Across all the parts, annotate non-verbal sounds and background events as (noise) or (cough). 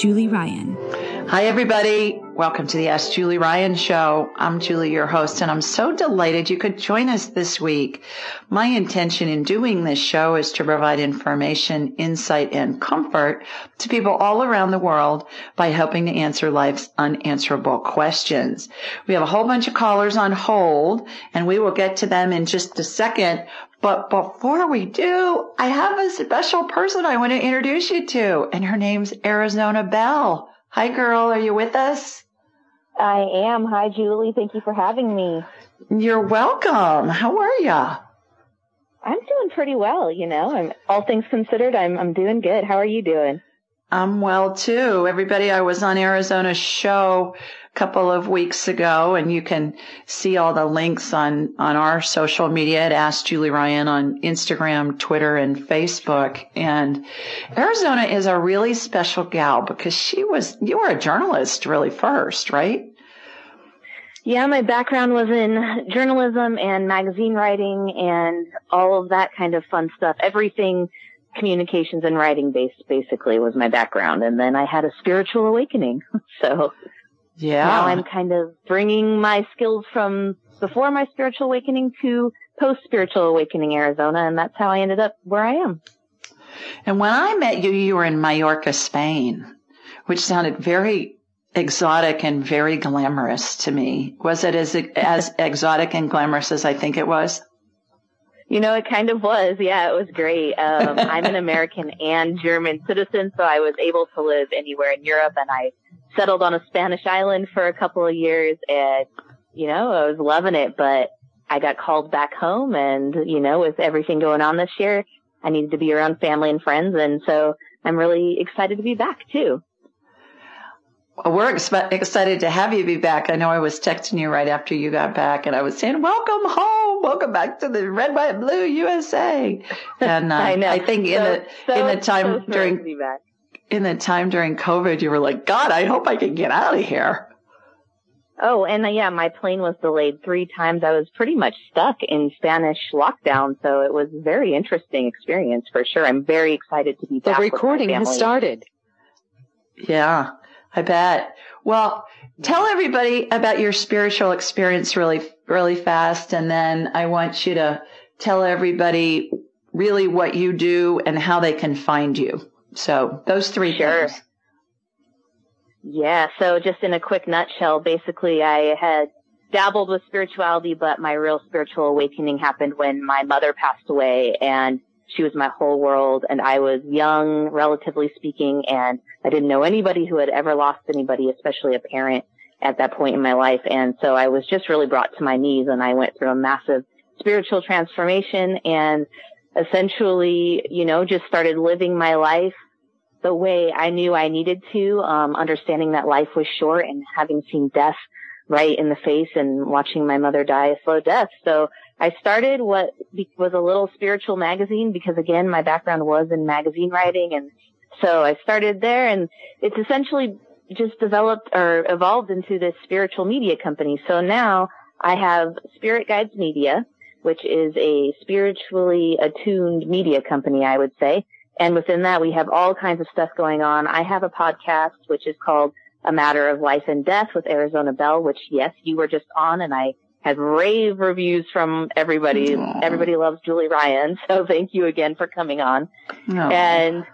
Julie Ryan. Hi, everybody. Welcome to the Ask Julie Ryan show. I'm Julie, your host, and I'm so delighted you could join us this week. My intention in doing this show is to provide information, insight, and comfort to people all around the world by helping to answer life's unanswerable questions. We have a whole bunch of callers on hold, and we will get to them in just a second. But before we do, I have a special person I want to introduce you to, and her name's Arizona Bell. Hi, girl. Are you with us? I am. Hi, Julie. Thank you for having me. You're welcome. How are ya? I'm doing pretty well. You know, I'm all things considered. I'm I'm doing good. How are you doing? I'm well too. Everybody, I was on Arizona's show a couple of weeks ago and you can see all the links on, on our social media at Ask Julie Ryan on Instagram, Twitter, and Facebook. And Arizona is a really special gal because she was, you were a journalist really first, right? Yeah, my background was in journalism and magazine writing and all of that kind of fun stuff. Everything communications and writing based basically was my background. And then I had a spiritual awakening. (laughs) So yeah, now I'm kind of bringing my skills from before my spiritual awakening to post spiritual awakening Arizona. And that's how I ended up where I am. And when I met you, you were in Mallorca, Spain, which sounded very exotic and very glamorous to me. Was it as, as exotic and glamorous as I think it was? You know, it kind of was. Yeah, it was great. Um, (laughs) I'm an American and German citizen, so I was able to live anywhere in Europe and I settled on a Spanish island for a couple of years and, you know, I was loving it, but I got called back home and, you know, with everything going on this year, I needed to be around family and friends. And so I'm really excited to be back too. We're expe- excited to have you be back. I know I was texting you right after you got back and I was saying, welcome home. Welcome back to the red, white, blue USA. And uh, (laughs) I, I, think in the, so, in the time so during, in the time during COVID, you were like, God, I hope I can get out of here. Oh, and uh, yeah, my plane was delayed three times. I was pretty much stuck in Spanish lockdown, so it was a very interesting experience for sure. I'm very excited to be back. The recording has started. Yeah. I bet. Well, tell everybody about your spiritual experience really, really fast. And then I want you to tell everybody really what you do and how they can find you. So those three sure. things. Yeah. So just in a quick nutshell, basically I had dabbled with spirituality, but my real spiritual awakening happened when my mother passed away and she was my whole world and I was young, relatively speaking, and I didn't know anybody who had ever lost anybody, especially a parent at that point in my life. And so I was just really brought to my knees and I went through a massive spiritual transformation and essentially, you know, just started living my life the way I knew I needed to, um, understanding that life was short and having seen death right in the face and watching my mother die a slow death. So I started what was a little spiritual magazine because again, my background was in magazine writing. And so I started there and it's essentially just developed or evolved into this spiritual media company. So now I have Spirit Guides Media, which is a spiritually attuned media company, I would say. And within that, we have all kinds of stuff going on. I have a podcast, which is called A Matter of Life and Death with Arizona Belle, which yes, you were just on and I had rave reviews from everybody. Aww. Everybody loves Julie Ryan. So thank you again for coming on. Aww. And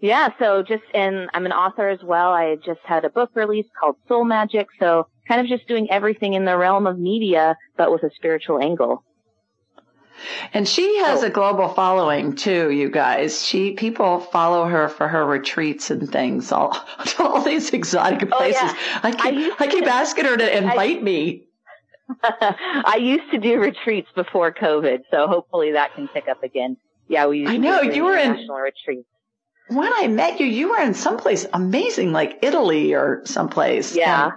yeah, so just, and I'm an author as well. I just had a book release called Soul Magic. So kind of just doing everything in the realm of media, but with a spiritual angle. And she has a global following too, you guys. She people follow her for her retreats and things, all (laughs) all these exotic places. Oh, yeah. I keep I, I keep asking her to invite I, me. (laughs) I used to do retreats before COVID, so hopefully that can pick up again. Yeah, we. I know you were in retreats. When I met you, you were in someplace amazing, like Italy or someplace. Yeah. And,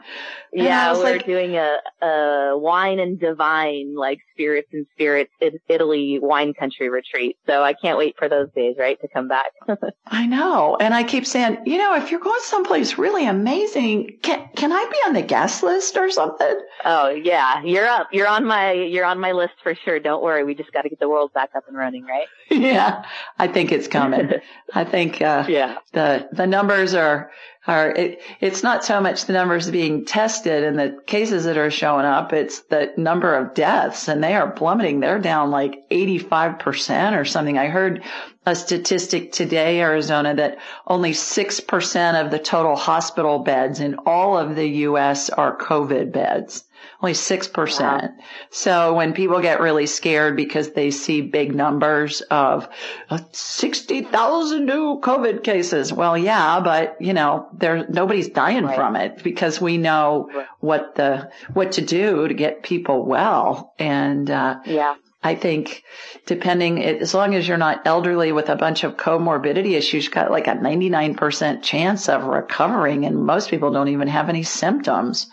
yeah, we're like, doing a, a wine and divine, like spirits and spirits in Italy wine country retreat. So I can't wait for those days, right, to come back. (laughs) I know. And I keep saying, you know, if you're going someplace really amazing, can, can I be on the guest list or something? Oh, yeah. You're up. You're on my, you're on my list for sure. Don't worry. We just got to get the world back up and running, right? (laughs) yeah. I think it's coming. (laughs) I think, uh, yeah, the, the numbers are, are it, it's not so much the numbers being tested and the cases that are showing up it's the number of deaths and they are plummeting. They're down like 85% or something. I heard a statistic today arizona that only 6% of the total hospital beds in all of the us are covid beds only 6%. Wow. So when people get really scared because they see big numbers of uh, 60,000 new COVID cases, well, yeah, but you know, there, nobody's dying right. from it because we know right. what the, what to do to get people well. And, uh, yeah. I think depending, as long as you're not elderly with a bunch of comorbidity issues, you've got like a 99% chance of recovering and most people don't even have any symptoms.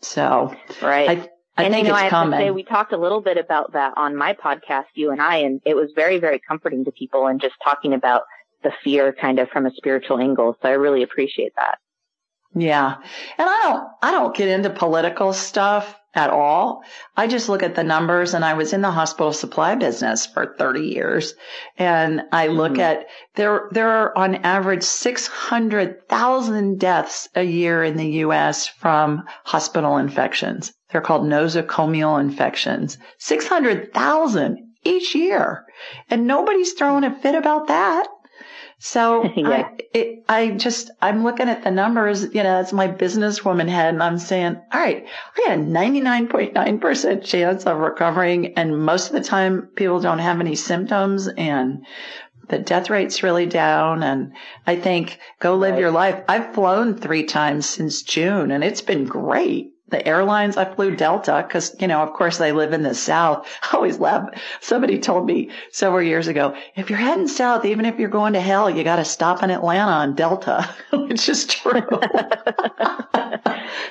So, right. I, I and think you know, it's I have to say, we talked a little bit about that on my podcast, you and I, and it was very, very comforting to people and just talking about the fear kind of from a spiritual angle. So I really appreciate that. Yeah. And I don't, I don't get into political stuff at all. I just look at the numbers and I was in the hospital supply business for 30 years and I look mm-hmm. at there, there are on average 600,000 deaths a year in the U.S. from hospital infections. They're called nosocomial infections. 600,000 each year. And nobody's throwing a fit about that. So (laughs) yeah. I, it, I just, I'm looking at the numbers, you know, that's my businesswoman head and I'm saying, all right, I got a 99.9% chance of recovering. And most of the time people don't have any symptoms and the death rate's really down. And I think go live right. your life. I've flown three times since June and it's been great the airlines, I flew Delta because, you know, of course they live in the South. (laughs) I always laugh. Somebody told me several years ago, if you're heading south, even if you're going to hell, you got to stop in Atlanta on Delta, (laughs) which is true. (laughs)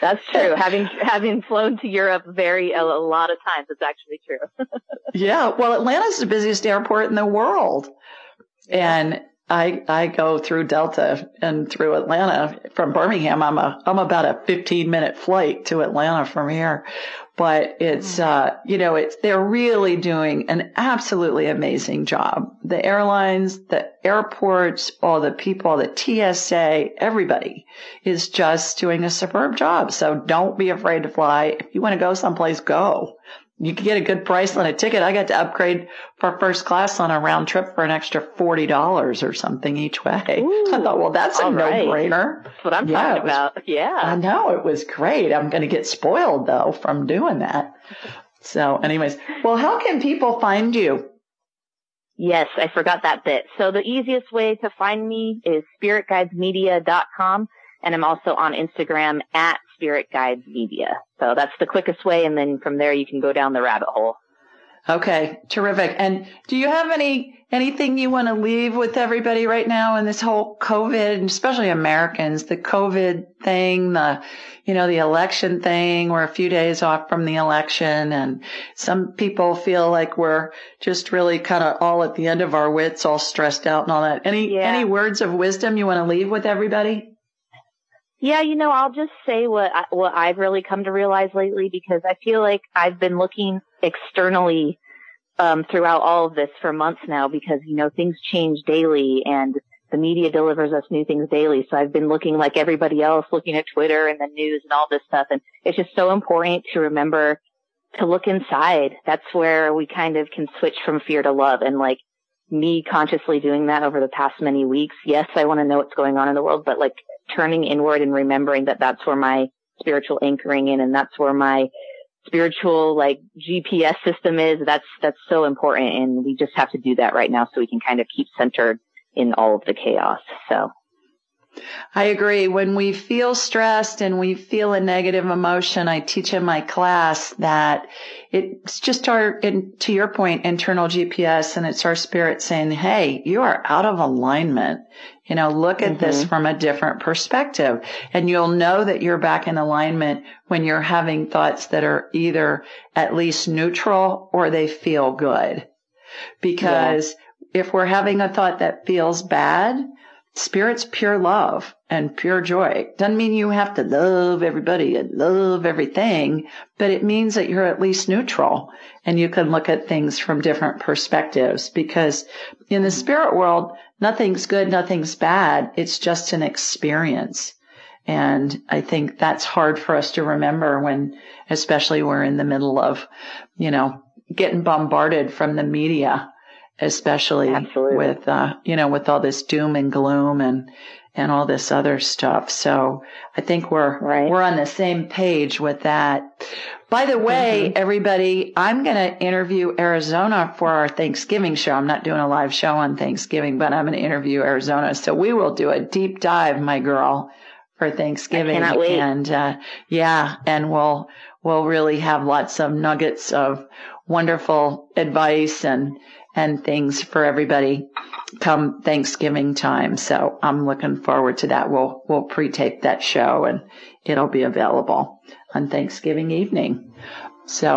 That's true. Having, having flown to Europe very, a, a lot of times, it's actually true. yeah. Well, Atlanta's the busiest airport in the world. And I, I go through Delta and through Atlanta from Birmingham. I'm a, I'm about a 15 minute flight to Atlanta from here, but it's, mm-hmm. uh, you know, it's, they're really doing an absolutely amazing job. The airlines, the airports, all the people, the TSA, everybody is just doing a superb job. So don't be afraid to fly. If you want to go someplace, go you could get a good price on a ticket. I got to upgrade for first class on a round trip for an extra forty dollars or something each way. (laughs) Ooh, I thought, well, that's a right. no-brainer. That's what I'm yeah, talking was, about. Yeah, I know it was great. I'm going to get spoiled though from doing that. So, anyways, well, how can people find you? Yes, I forgot that bit. So the easiest way to find me is spiritguidesmedia.com. And I'm also on Instagram at Spirit Guides Media. So that's the quickest way. And then from there, you can go down the rabbit hole. Okay, terrific. And do you have any anything you want to leave with everybody right now in this whole COVID, and especially Americans, the COVID thing, the you know the election thing? We're a few days off from the election, and some people feel like we're just really kind of all at the end of our wits, all stressed out and all that. Any yeah. any words of wisdom you want to leave with everybody? Yeah, you know, I'll just say what I, what I've really come to realize lately because I feel like I've been looking externally um, throughout all of this for months now because you know things change daily and the media delivers us new things daily. So I've been looking like everybody else, looking at Twitter and the news and all this stuff, and it's just so important to remember to look inside. That's where we kind of can switch from fear to love and like me consciously doing that over the past many weeks. Yes, I want to know what's going on in the world, but like turning inward and remembering that that's where my spiritual anchoring in and that's where my spiritual like GPS system is. That's, that's so important. And we just have to do that right now so we can kind of keep centered in all of the chaos. So. I agree. When we feel stressed and we feel a negative emotion, I teach in my class that it's just our, to your point, internal GPS and it's our spirit saying, Hey, you are out of alignment. You know, look at mm-hmm. this from a different perspective and you'll know that you're back in alignment when you're having thoughts that are either at least neutral or they feel good. Because yeah. if we're having a thought that feels bad, Spirit's pure love and pure joy. Doesn't mean you have to love everybody and love everything, but it means that you're at least neutral and you can look at things from different perspectives because in the spirit world, nothing's good, nothing's bad. It's just an experience. And I think that's hard for us to remember when, especially we're in the middle of, you know, getting bombarded from the media especially Absolutely. with uh, you know with all this doom and gloom and and all this other stuff. So I think we're right. we're on the same page with that. By the way, mm-hmm. everybody, I'm going to interview Arizona for our Thanksgiving show. I'm not doing a live show on Thanksgiving, but I'm going to interview Arizona. So we will do a deep dive, my girl, for Thanksgiving. And uh, yeah, and we'll we'll really have lots of nuggets of wonderful advice and and things for everybody come Thanksgiving time. So I'm looking forward to that. We'll, we'll pre-tape that show and it'll be available on Thanksgiving evening. So,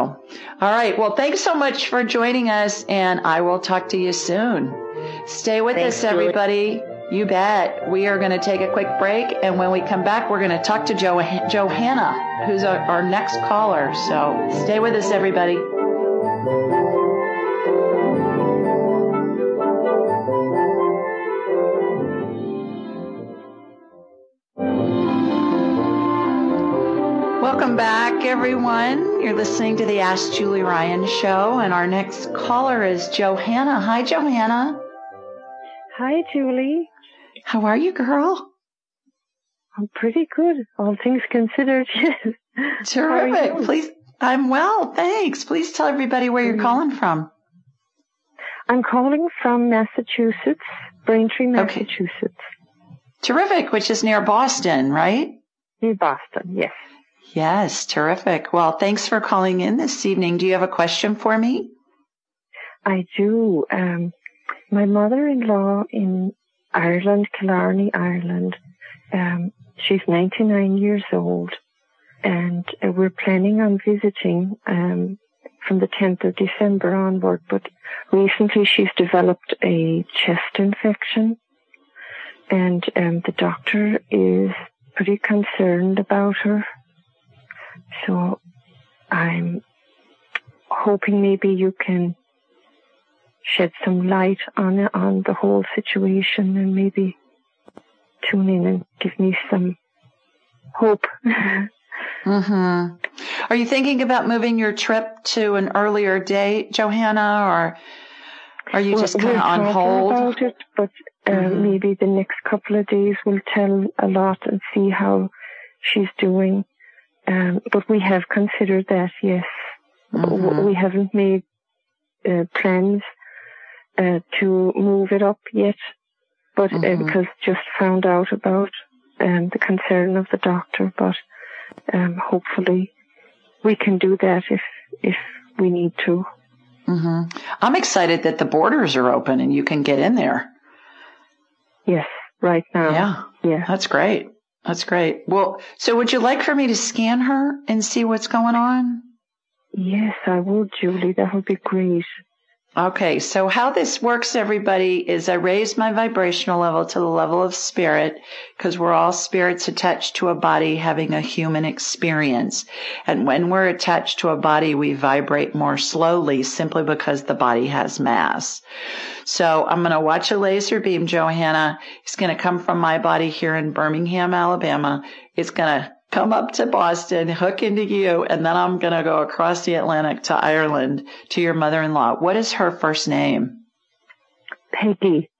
all right. Well, thanks so much for joining us and I will talk to you soon. Stay with thanks, us, everybody. You bet. We are going to take a quick break. And when we come back, we're going to talk to jo- Johanna, who's our, our next caller. So stay with us, everybody. Back, everyone. You're listening to the Ask Julie Ryan show, and our next caller is Johanna. Hi, Johanna. Hi, Julie. How are you, girl? I'm pretty good, all things considered. (laughs) Terrific. Please, I'm well, thanks. Please tell everybody where you're mm-hmm. calling from. I'm calling from Massachusetts, Braintree, Massachusetts. Okay. Terrific, which is near Boston, right? Near Boston, yes. Yes, terrific. Well, thanks for calling in this evening. Do you have a question for me? I do. Um, my mother-in-law in Ireland, Killarney, Ireland, um, she's 99 years old and uh, we're planning on visiting um, from the 10th of December onward, but recently she's developed a chest infection and um, the doctor is pretty concerned about her so I'm hoping maybe you can shed some light on on the whole situation and maybe tune in and give me some hope. (laughs) mhm. Are you thinking about moving your trip to an earlier date, Johanna, or are you just kind of on hold? About it, but uh, mm-hmm. maybe the next couple of days will tell a lot and see how she's doing. Um, but we have considered that, yes. Mm-hmm. We haven't made uh, plans uh, to move it up yet, but uh, mm-hmm. uh, because just found out about um, the concern of the doctor. But um, hopefully, we can do that if if we need to. hmm I'm excited that the borders are open and you can get in there. Yes, right now. Yeah. Yeah. That's great. That's great. Well, so would you like for me to scan her and see what's going on? Yes, I would, Julie. That would be great. Okay, so how this works, everybody, is I raise my vibrational level to the level of spirit because we're all spirits attached to a body having a human experience. And when we're attached to a body, we vibrate more slowly simply because the body has mass. So I'm going to watch a laser beam, Johanna. It's going to come from my body here in Birmingham, Alabama. It's going to come up to Boston, hook into you, and then I'm going to go across the Atlantic to Ireland to your mother-in-law. What is her first name? Peggy.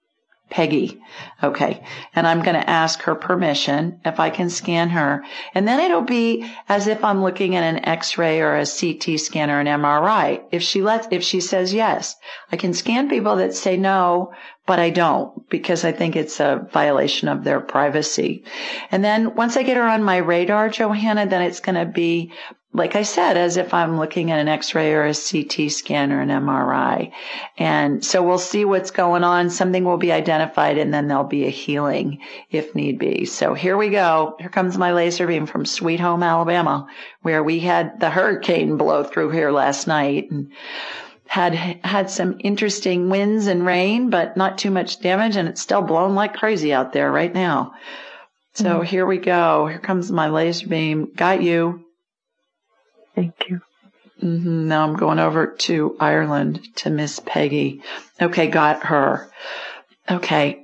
Peggy. Okay. And I'm going to ask her permission if I can scan her. And then it'll be as if I'm looking at an x-ray or a CT scan or an MRI. If she lets, if she says yes, I can scan people that say no, but I don't because I think it's a violation of their privacy. And then once I get her on my radar, Johanna, then it's going to be like I said, as if I'm looking at an x-ray or a CT scan or an MRI. And so we'll see what's going on. Something will be identified and then there'll be a healing if need be. So here we go. Here comes my laser beam from Sweet Home, Alabama, where we had the hurricane blow through here last night and had had some interesting winds and rain, but not too much damage and it's still blowing like crazy out there right now. So mm-hmm. here we go. Here comes my laser beam. Got you. Thank you. Mm-hmm. Now I'm going over to Ireland to Miss Peggy. Okay, got her. Okay.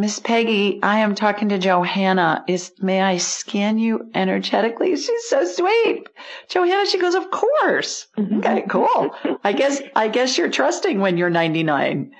Miss Peggy, I am talking to Johanna. Is may I scan you energetically? She's so sweet. Johanna, she goes, Of course. Mm-hmm. Okay, cool. I guess I guess you're trusting when you're 99.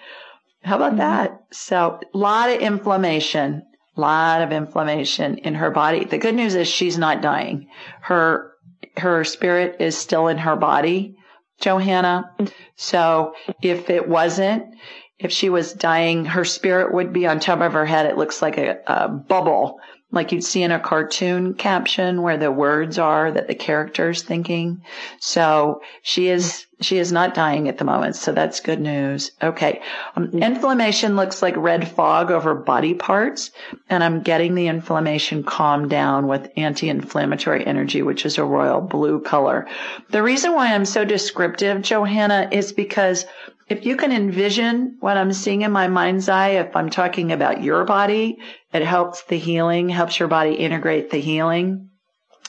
How about mm-hmm. that? So a lot of inflammation. A lot of inflammation in her body. The good news is she's not dying. Her her spirit is still in her body, Johanna. So if it wasn't, if she was dying, her spirit would be on top of her head. It looks like a, a bubble like you'd see in a cartoon caption where the words are that the character's thinking. So she is, she is not dying at the moment. So that's good news. Okay. Um, inflammation looks like red fog over body parts. And I'm getting the inflammation calmed down with anti-inflammatory energy, which is a royal blue color. The reason why I'm so descriptive, Johanna, is because if you can envision what I'm seeing in my mind's eye, if I'm talking about your body, it helps the healing, helps your body integrate the healing.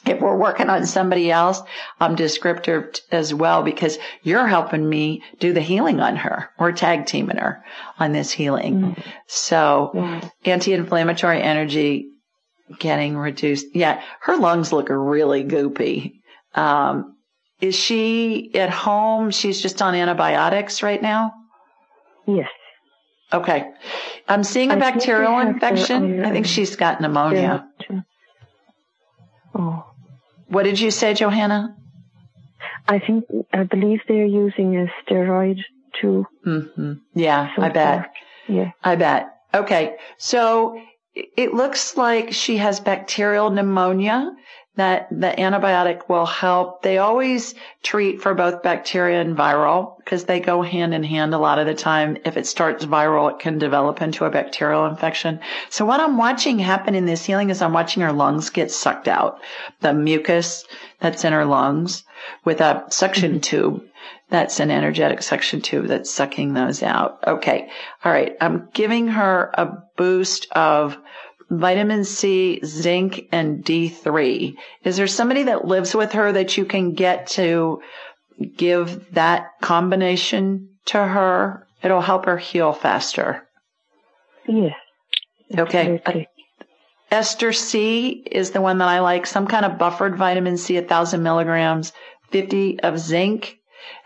If we're working on somebody else, I'm descriptive as well because you're helping me do the healing on her. We're tag teaming her on this healing. Mm-hmm. So yeah. anti-inflammatory energy getting reduced. Yeah. Her lungs look really goopy. Um, is she at home? She's just on antibiotics right now? Yes. Okay. I'm seeing a I bacterial infection. I think she's got pneumonia. Oh. What did you say, Johanna? I think, I believe they're using a steroid too. Mm-hmm. Yeah, I bet. Yeah. I bet. Okay. So it looks like she has bacterial pneumonia that the antibiotic will help. They always treat for both bacteria and viral because they go hand in hand a lot of the time. If it starts viral, it can develop into a bacterial infection. So what I'm watching happen in this healing is I'm watching her lungs get sucked out. The mucus that's in her lungs with a suction mm-hmm. tube. That's an energetic suction tube that's sucking those out. Okay. All right. I'm giving her a boost of vitamin C, zinc, and D3. Is there somebody that lives with her that you can get to give that combination to her? It'll help her heal faster. Yes. Okay. Ester C is the one that I like. Some kind of buffered vitamin C, a thousand milligrams, 50 of zinc,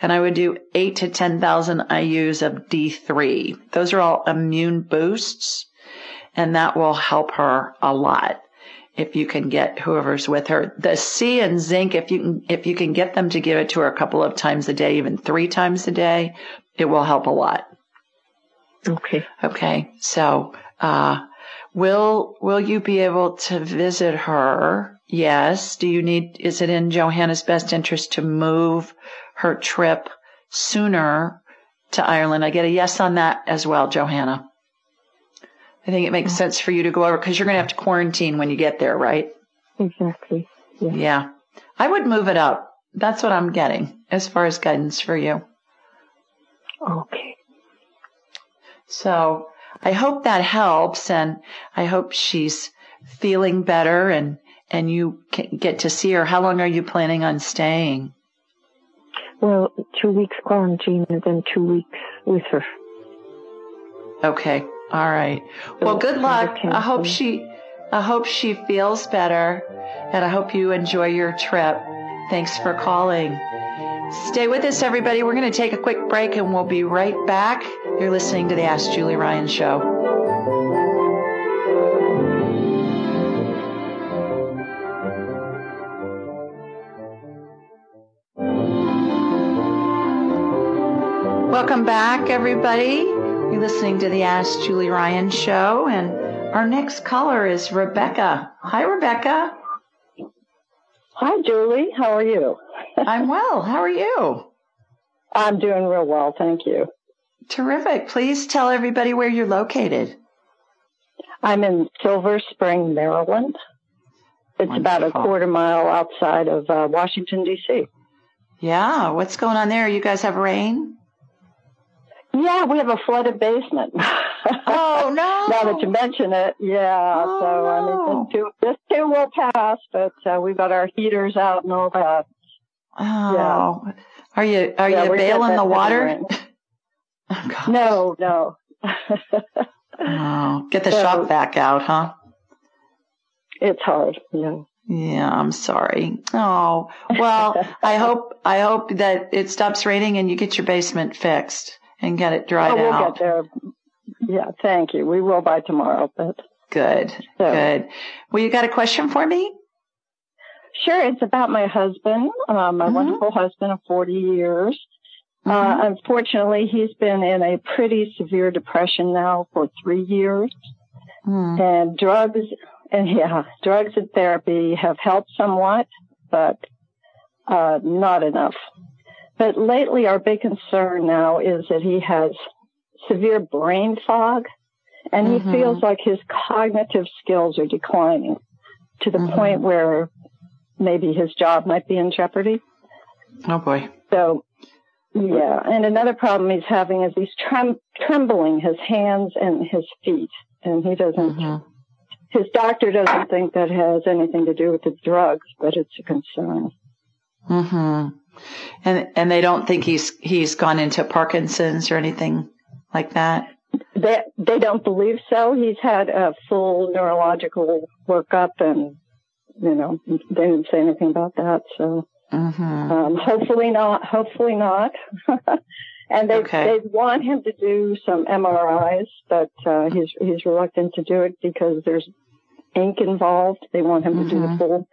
and I would do eight to 10,000 IUs of D3. Those are all immune boosts and that will help her a lot if you can get whoever's with her. The C and zinc, if you can, if you can get them to give it to her a couple of times a day, even three times a day, it will help a lot. Okay. Okay. So, uh, will, will you be able to visit her? Yes. Do you need, is it in Johanna's best interest to move her trip sooner to Ireland. I get a yes on that as well, Johanna. I think it makes Yeah. sense for you to go over because you're going to have to quarantine when you get there, right? Exactly. Yeah. Yeah. I would move it up. That's what I'm getting as far as guidance for you. Okay. So I hope that helps and I hope she's feeling better and, and you can get to see her. How long are you planning on staying? Well, two weeks quarantine and then two weeks with her. Okay. All right. Well, good luck. I hope she, I hope she feels better and I hope you enjoy your trip. Thanks for calling. Stay with us, everybody. We're going to take a quick break and we'll be right back. You're listening to the Ask Julie Ryan show. Welcome back, everybody. You're listening to the Ask Julie Ryan show, and our next caller is Rebecca. Hi, Rebecca. Hi, Julie. How are you? (laughs) I'm well. How are you? I'm doing real well, thank you. Terrific. Please tell everybody where you're located. I'm in Silver Spring, Maryland. It's about a quarter mile outside of uh, Washington, D.C. Yeah. What's going on there? You guys have rain? Yeah, we have a flooded basement. (laughs) Oh, no. now that you mention it, yeah. Oh, so I mean, this too, this too will pass, but uh, we've got our heaters out and all that. Oh. Are you are Yeah, you bailing the water? (laughs) Oh. No, no. Oh, get the (laughs) So- shop vac out, huh? it's hard. Yeah. Yeah, I'm sorry. Oh, well, I hope I hope that it stops raining and you get your basement fixed and get it dried oh, we'll out. get there. Yeah, thank you. We will by tomorrow, but Good, So- good. Well, you got a question for me? Sure, it's about my husband, uh, my Mhm. wonderful husband of 40 years. Mhm. Uh, unfortunately, he's been in a pretty severe depression now for three years, Hmm. and drugs and yeah, drugs and therapy have helped somewhat, but uh, not enough. But lately, our big concern now is that he has severe brain fog, and he Mhm. feels like his cognitive skills are declining to the Mhm. point where maybe his job might be in jeopardy. Oh boy. So, yeah. And another problem he's having is he's trem- trembling his hands and his feet. And he doesn't, Mhm. his doctor doesn't think that has anything to do with the drugs, but it's a concern. Mhm. And and they don't think he's he's gone into Parkinson's or anything like that. They, they don't believe so. He's had a full neurological workup and, you know, they didn't say anything about that. So, Mhm. um, hopefully not, hopefully not. (laughs) and they, Okay. they want him to do some MRIs, but, uh, he's, he's reluctant to do it because there's ink involved. They want him to do the Mhm. full.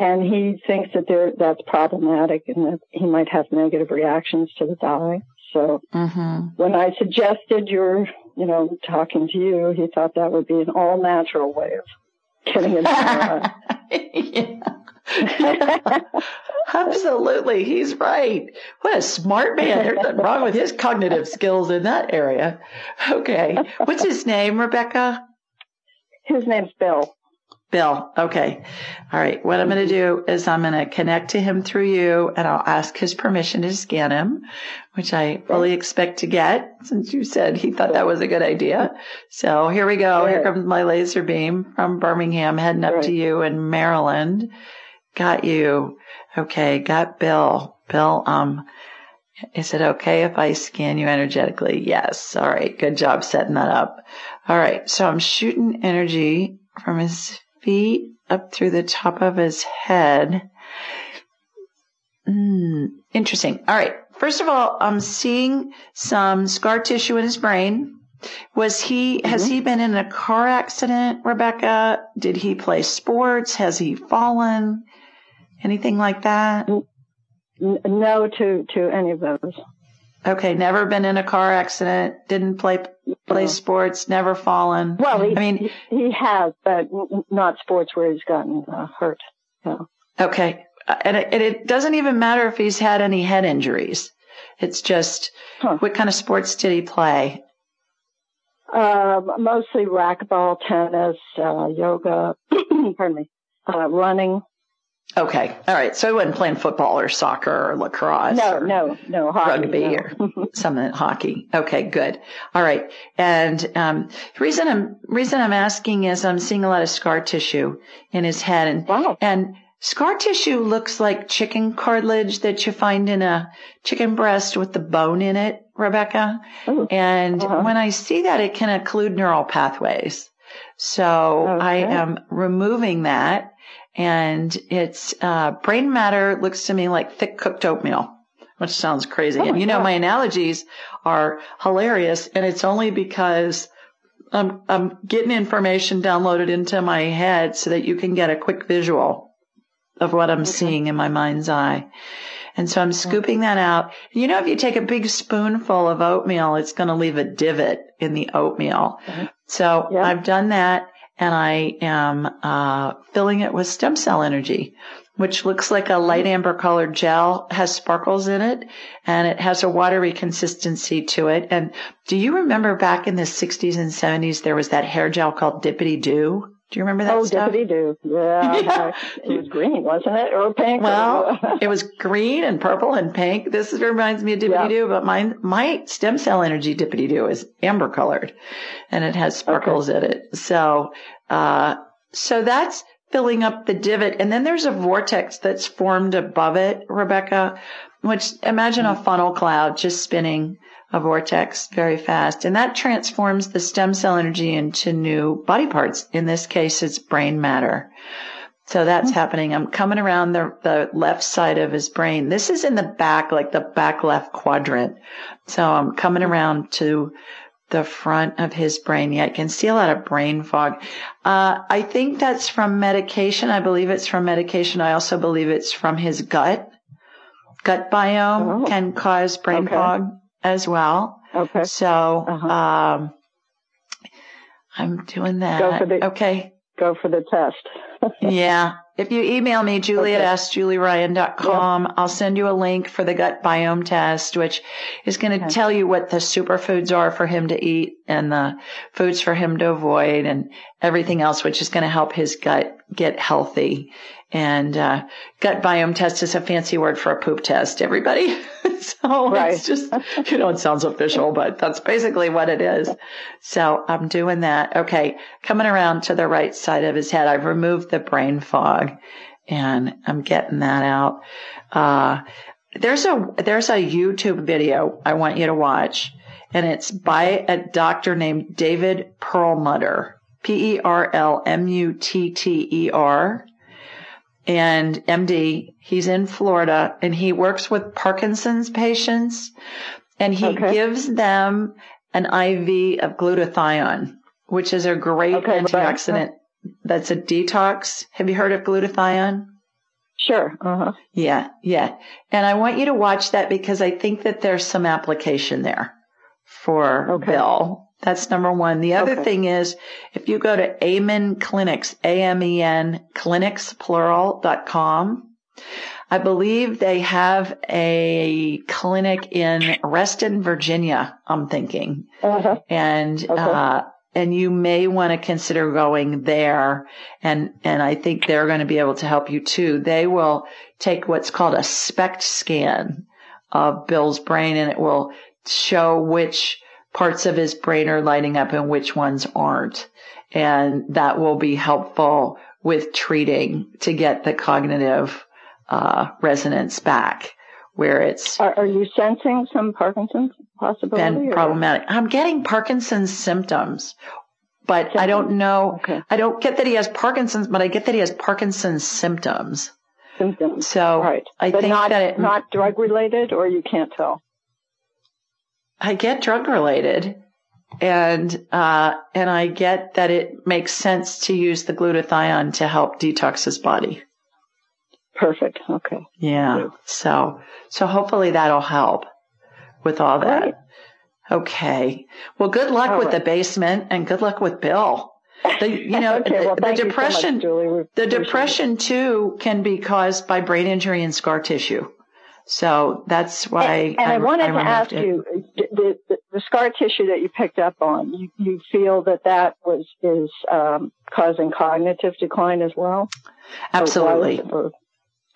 And he thinks that there, that's problematic and that he might have negative reactions to the dye. So, Mhm. when I suggested your, you know, talking to you, he thought that would be an all natural way of getting it done. yeah. (laughs) Absolutely. He's right. What a smart man. There's nothing wrong with his cognitive skills in that area. Okay. What's his name, Rebecca? His name's Bill. Bill. Okay. All right. What I'm going to do is I'm going to connect to him through you and I'll ask his permission to scan him, which I fully expect to get since you said he thought that was a good idea. So here we go. Here comes my laser beam from Birmingham heading up to you in Maryland. Got you. Okay. Got Bill. Bill, um, is it okay if I scan you energetically? Yes. All right. Good job setting that up. All right. So I'm shooting energy from his feet up through the top of his head. Hmm. interesting. All right. First of all, I'm seeing some scar tissue in his brain. Was he, has he been in a car accident, Rebecca? Did he play sports? Has he fallen? Anything like that? No to, to any of those. Okay. Never been in a car accident. Didn't play, play No. sports. Never fallen. Well, he, I mean, he, has, but not sports where he's gotten uh, hurt. Okay. Uh, And it, and it doesn't even matter if he's had any head injuries. It's just, Huh. what kind of sports did he play? Um, mostly racquetball, tennis, uh, yoga, (clears throat) pardon me, uh, running. Okay. All right. So I wasn't playing football or soccer or lacrosse. No, no, no, hockey, Rugby no. or (laughs) something hockey. Okay, good. All right. And um, the reason I'm reason I'm asking is I'm seeing a lot of scar tissue in his head, and Wow. and scar tissue looks like chicken cartilage that you find in a chicken breast with the bone in it, Rebecca. Ooh. And Uh-huh. when I see that, it can occlude neural pathways. So I am removing that. And it's uh, brain matter looks to me like thick cooked oatmeal, which sounds crazy. Oh and you know, God. my analogies are hilarious. And it's only because I'm, I'm getting information downloaded into my head so that you can get a quick visual of what I'm seeing in my mind's eye. And so I'm scooping that out. You know, if you take a big spoonful of oatmeal, it's going to leave a divot in the oatmeal. Mhm. So Yeah. I've done that and I am, uh, filling it with stem cell energy, which looks like a light amber colored gel, has sparkles in it and it has a watery consistency to it. And do you remember back in the 60s and 70s, there was that hair gel called Dippity Doo? Do you remember that Oh, stuff? Dippity Doo. Yeah. (laughs) Yeah. It was green, wasn't it? Or pink? Well, (laughs) or- it was green and purple and pink. This reminds me of Dippity Yeah. But mine, my stem cell energy Dippity do is amber colored and it has sparkles in it. So, uh, so that's filling up the divot. And then there's a vortex that's formed above it, Rebecca, which imagine a funnel cloud just spinning a vortex very fast. And that transforms the stem cell energy into new body parts. In this case, it's brain matter. So that's happening. I'm coming around the, the left side of his brain. This is in the back, like the back left quadrant. So I'm coming around to the front of his brain. Yeah, I can see a lot of brain fog. Uh, I think that's from medication. I believe it's from medication. I also believe it's from his gut. Gut biome Oh. can cause brain Okay. fog as well. okay. So, Uh-huh. um, I'm doing that. Go for the- okay. Go for the test. (laughs) Yeah. If you email me, Julie Okay. at askjulieryan.com, I'll send you a link for the gut biome test, which is going to Okay. tell you what the superfoods are for him to eat and the foods for him to avoid and everything else, which is going to help his gut get healthy. And, uh, gut biome test is a fancy word for a poop test, everybody. (laughs) so Right. it's just, you know, it sounds official, but that's basically what it is. So I'm doing that. Okay. Coming around to the right side of his head, I've removed the brain fog and I'm getting that out. Uh, there's a, there's a YouTube video I want you to watch and it's by a doctor named David Perlmutter, P-E-R-L-M-U-T-T-E-R and MD. He's in Florida and he works with Parkinson's patients and he Okay. gives them an IV of glutathione, which is a great Okay, right. antioxidant. That's a detox. Have you heard of glutathione? Sure. Uh-huh. Yeah, yeah. And I want you to watch that because I think that there's some application there for Okay. Bill. That's number one. The other Okay. thing is if you go to Amen Clinics, A-M-E-N clinics, plural, dot com, I believe they have a clinic in Reston, Virginia, I'm thinking Uh-huh. and Okay. uh, and you may want to consider going there and and I think they're going to be able to help you too. They will take what's called a SPECT scan of Bill's brain and it will show which parts of his brain are lighting up and which ones aren't. And that will be helpful with treating to get the cognitive uh, resonance back where it's Are, are you sensing some Parkinson's possibility? been or- problematic. I'm getting Parkinson's symptoms, but I don't know. Okay. I don't get that he has Parkinson's, but I get that he has Parkinson's symptoms. Symptoms. So right. I but think not, that it, not drug related or you can't tell? I get drug related and, uh, and I get that it makes sense to use the glutathione to help detox his body. Perfect. Okay. Yeah. Good. So, so hopefully that'll help with all that. Okay. Well, good luck All with the basement and good luck with Bill. The, you know, (laughs) okay, well, the, the you so much, depression, the it. depression too can be caused by brain injury and scar tissue. So that's why. And, and I, I, wanted I to ask it. you the, the, the, scar tissue that you picked up on. You, you feel that that was is um, causing cognitive decline as well. Absolutely.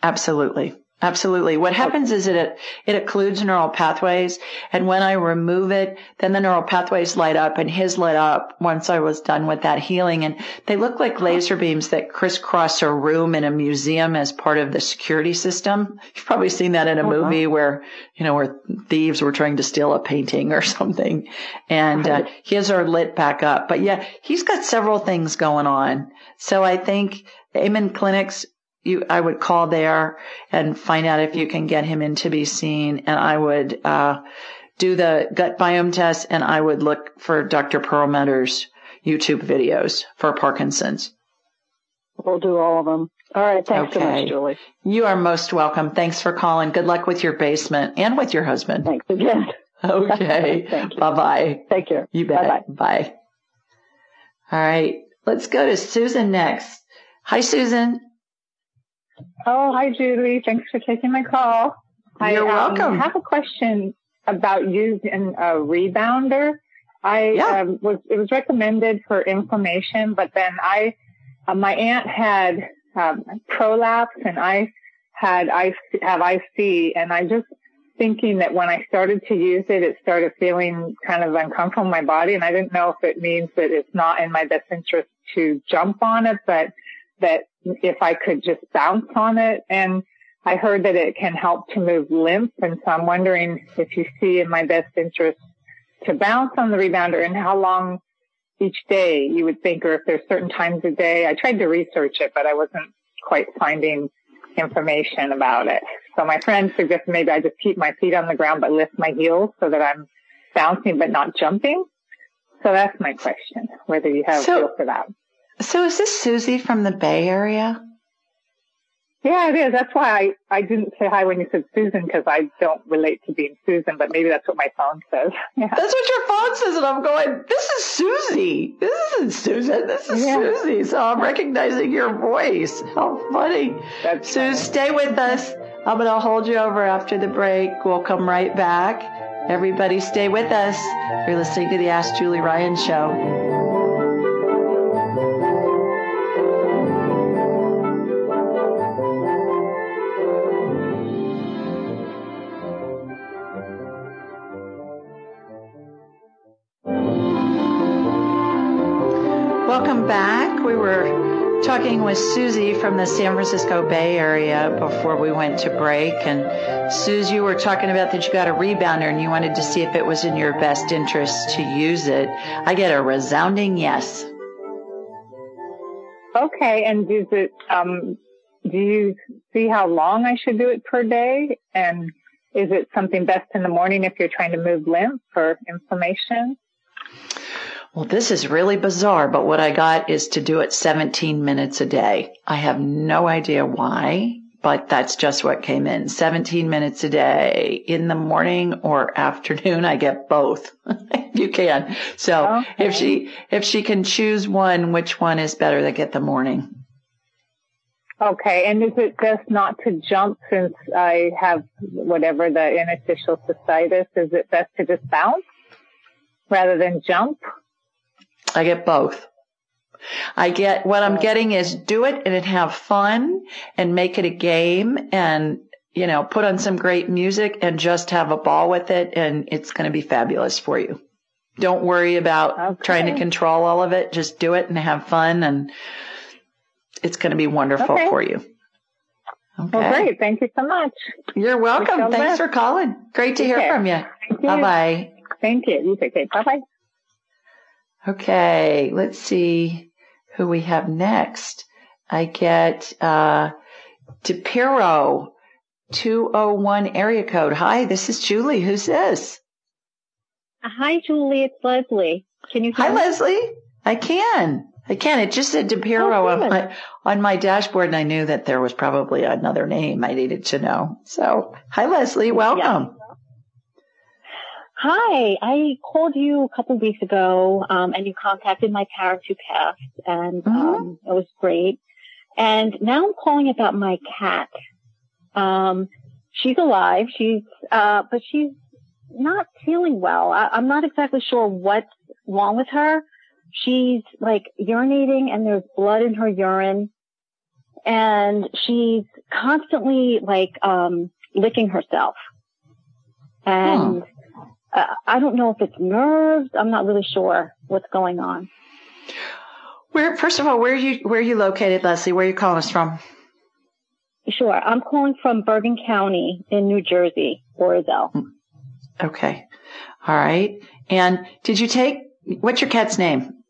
Absolutely. Absolutely. What happens is it, it occludes neural pathways. And when I remove it, then the neural pathways light up and his lit up once I was done with that healing. And they look like laser beams that crisscross a room in a museum as part of the security system. You've probably seen that in a uh-huh. movie where, you know, where thieves were trying to steal a painting or (laughs) something. And uh, his are lit back up. But yeah, he's got several things going on. So I think Amen Clinics you, I would call there and find out if you can get him in to be seen. And I would, uh, do the gut biome test and I would look for Dr. Perlmutter's YouTube videos for Parkinson's. We'll do all of them. All right. Thanks okay. so much, Julie. You are most welcome. Thanks for calling. Good luck with your basement and with your husband. Thanks again. (laughs) Okay. (laughs) bye bye. Take care. You bet. Bye-bye. Bye. All right. Let's go to Susan next. Hi, Susan. Oh, hi, Julie. Thanks for taking my call. You're I, welcome. Um, have a question about using a rebounder. I yeah. um, was it was recommended for inflammation, but then I uh, my aunt had um, prolapse and I had I have IC, and I just thinking that when I started to use it, it started feeling kind of uncomfortable in my body, and I didn't know if it means that it's not in my best interest to jump on it, but that if I could just bounce on it. And I heard that it can help to move lymph. And so I'm wondering if you see in my best interest to bounce on the rebounder and how long each day you would think, or if there's certain times a day. I tried to research it, but I wasn't quite finding information about it. So my friend suggested maybe I just keep my feet on the ground, but lift my heels so that I'm bouncing, but not jumping. So that's my question, whether you have so, a feel for that. So is this Susie from the Bay Area? Yeah, it is. That's why I, I didn't say hi when you said Susan because I don't relate to being Susan, but maybe that's what my phone says. (laughs) Yeah. That's what your phone says. And I'm going, this is Susie. This isn't Susan. This is yeah. Susie. So I'm recognizing your voice. How funny. That's Suze, stay with us. I'm going to hold you over after the break. We'll come right back. Everybody stay with us. You're listening to the Ask Julie Ryan show. Welcome back. We were talking with Susie from the San Francisco Bay Area before we went to break. And Susie, you were talking about that you got a rebounder and you wanted to see if it was in your best interest to use it. I get a resounding yes. Okay. And does it, um, do you see how long I should do it per day? And is it something best in the morning if you're trying to move lymph or inflammation? Well, this is really bizarre, but what I got is to do it 17 minutes a day. I have no idea why, but that's just what came in. 17 minutes a day in the morning or afternoon. I get both if (laughs) you can. So okay. if she, if she can choose one, which one is better to get the morning? Okay. And is it best not to jump since I have whatever the interstitial cystitis? Is it best to just bounce rather than jump? I get both. I get what I'm getting is do it and have fun and make it a game and you know put on some great music and just have a ball with it and it's going to be fabulous for you. Don't worry about okay. trying to control all of it. Just do it and have fun and it's going to be wonderful okay. for you. Okay. Well, great. Thank you so much. You're welcome. Thanks for calling. Great to hear from you. Bye bye. Thank you. You take care. Bye bye. Okay, let's see who we have next. I get uh, DePiro, 201 area code. Hi, this is Julie. Who's this? Hi, Julie. It's Leslie. Can you? Hi, me? Leslie. I can. I can. It just said DePiro oh, on my on my dashboard, and I knew that there was probably another name I needed to know. So, hi, Leslie. Welcome. Hi, I called you a couple of weeks ago, um, and you contacted my parents who passed, and mm-hmm. um, it was great. And now I'm calling about my cat. Um, she's alive. She's, uh, but she's not feeling well. I, I'm not exactly sure what's wrong with her. She's like urinating and there's blood in her urine and she's constantly like, um, licking herself. And uh, I don't know if it's nerves. I'm not really sure what's going on. Where, first of all, where are you, where are you located, Leslie? Where are you calling us from? Sure. I'm calling from Bergen County in New Jersey, Oradell. Okay. All right. And did you take, what's your cat's name?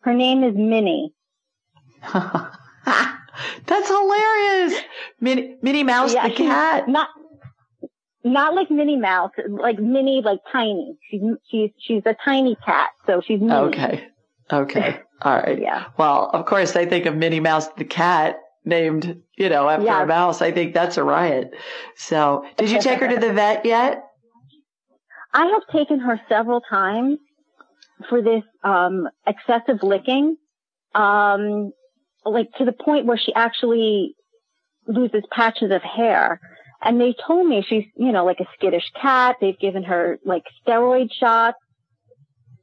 Her name is Minnie. (laughs) That's hilarious. Minnie, Minnie Mouse yeah, the cat. Not, not like Minnie Mouse, like Minnie, like tiny. She's, she's, she's a tiny cat. So she's Minnie. Okay. Okay. (laughs) All right. yeah. Well, of course, I think of Minnie Mouse the cat named, you know, after a mouse. I think that's a riot. So did you take her to the (laughs) vet yet? I have taken her several times for this, um, excessive licking. Um, like to the point where she actually loses patches of hair. And they told me she's, you know, like a skittish cat. They've given her like steroid shots.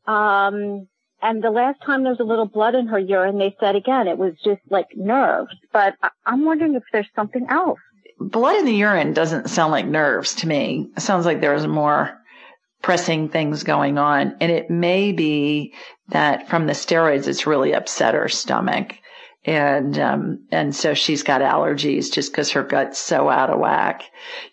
Um, and the last time there was a little blood in her urine, they said again, it was just like nerves. But I- I'm wondering if there's something else. Blood in the urine doesn't sound like nerves to me. It sounds like there's more pressing things going on. And it may be that from the steroids, it's really upset her stomach and um, and so she's got allergies just because her gut's so out of whack.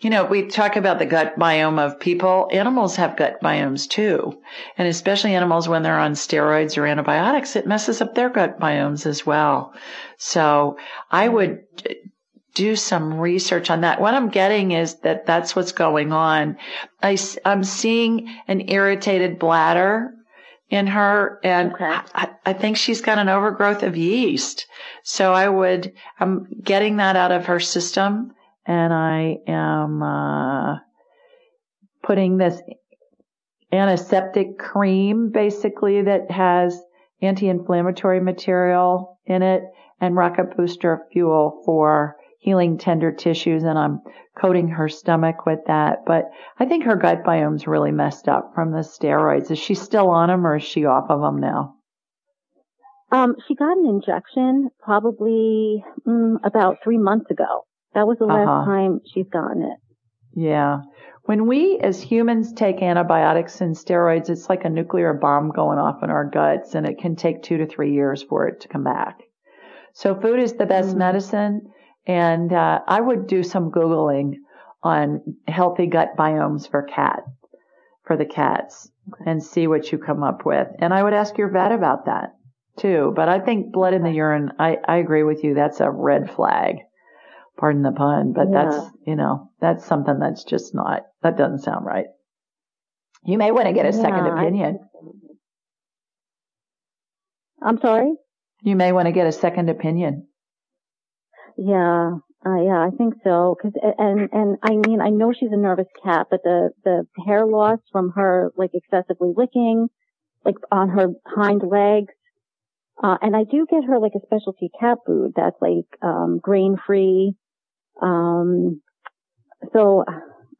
You know, we talk about the gut biome of people. Animals have gut biomes too, and especially animals when they're on steroids or antibiotics, it messes up their gut biomes as well. So I would do some research on that. What I'm getting is that that's what's going on. I, I'm seeing an irritated bladder in her and okay. I, I, think she's got an overgrowth of yeast. So I would, I'm getting that out of her system and I am, uh, putting this antiseptic cream basically that has anti-inflammatory material in it and rocket booster fuel for healing tender tissues and I'm coating her stomach with that. But I think her gut biome's really messed up from the steroids. Is she still on them or is she off of them now? Um, she got an injection probably mm, about three months ago. That was the last uh-huh. time she's gotten it. Yeah. When we as humans take antibiotics and steroids, it's like a nuclear bomb going off in our guts and it can take two to three years for it to come back. So food is the best mm. medicine. And uh, I would do some Googling on healthy gut biomes for cat, for the cats, okay. and see what you come up with. And I would ask your vet about that too. But I think blood in the urine, I, I agree with you. That's a red flag. Pardon the pun, but yeah. that's, you know, that's something that's just not, that doesn't sound right. You may want to get a yeah, second opinion. I, I'm sorry? You may want to get a second opinion. Yeah, uh, yeah, I think so. Cause, and, and I mean, I know she's a nervous cat, but the, the hair loss from her, like, excessively licking, like, on her hind legs, uh, and I do get her, like, a specialty cat food that's, like, um, grain free. Um, so,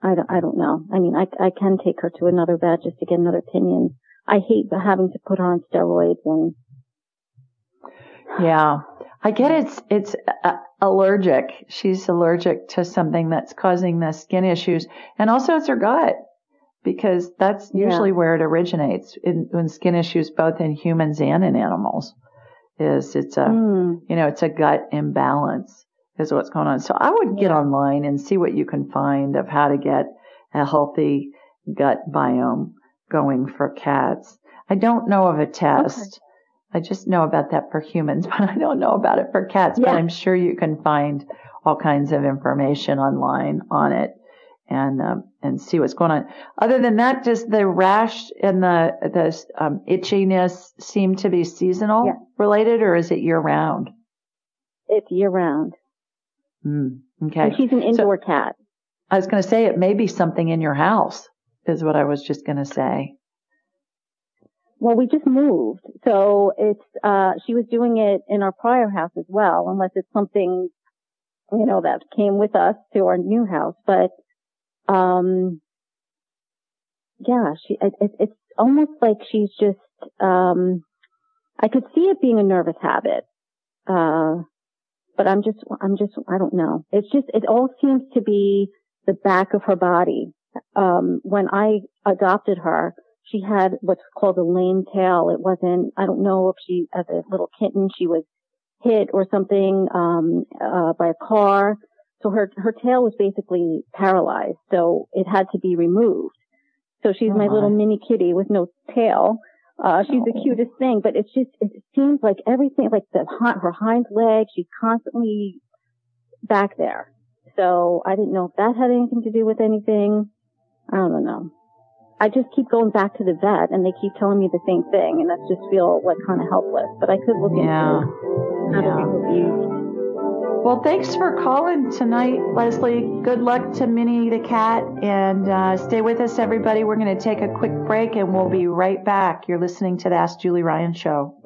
I don't, I don't know. I mean, I, I can take her to another vet just to get another opinion. I hate having to put her on steroids and. Yeah. I get it's, it's, uh, allergic. She's allergic to something that's causing the skin issues. And also it's her gut because that's yeah. usually where it originates in, in, skin issues, both in humans and in animals is it's a, mm. you know, it's a gut imbalance is what's going on. So I would get yeah. online and see what you can find of how to get a healthy gut biome going for cats. I don't know of a test. Okay. I just know about that for humans, (laughs) but I don't know about it for cats. Yeah. But I'm sure you can find all kinds of information online on it and um, and see what's going on. Other than that, does the rash and the the um, itchiness seem to be seasonal yeah. related, or is it year round? It's year round. Mm, okay. And she's an indoor so, cat. I was going to say it may be something in your house. Is what I was just going to say. Well, we just moved, so it's uh she was doing it in our prior house as well, unless it's something you know, that came with us to our new house. But, um, yeah, she, it, it, it's almost like she's just, um, I could see it being a nervous habit. Uh, but I'm just, I'm just, I don't know. It's just, it all seems to be the back of her body. Um, when I adopted her, she had what's called a lame tail. It wasn't, I don't know if she, as a little kitten, she was hit or something, um, uh, by a car. So her, her tail was basically paralyzed. So it had to be removed. So she's oh my, my little mini kitty with no tail. Uh, she's oh. the cutest thing, but it's just, it seems like everything, like the, her hind leg, she's constantly back there. So I didn't know if that had anything to do with anything. I don't know. I just keep going back to the vet and they keep telling me the same thing and I just feel like kind of helpless, but I could look yeah. into how yeah. to be abused. Well, thanks for calling tonight, Leslie. Good luck to Minnie the cat, and uh, stay with us, everybody. We're going to take a quick break, and we'll be right back. You're listening to the Ask Julie Ryan Show.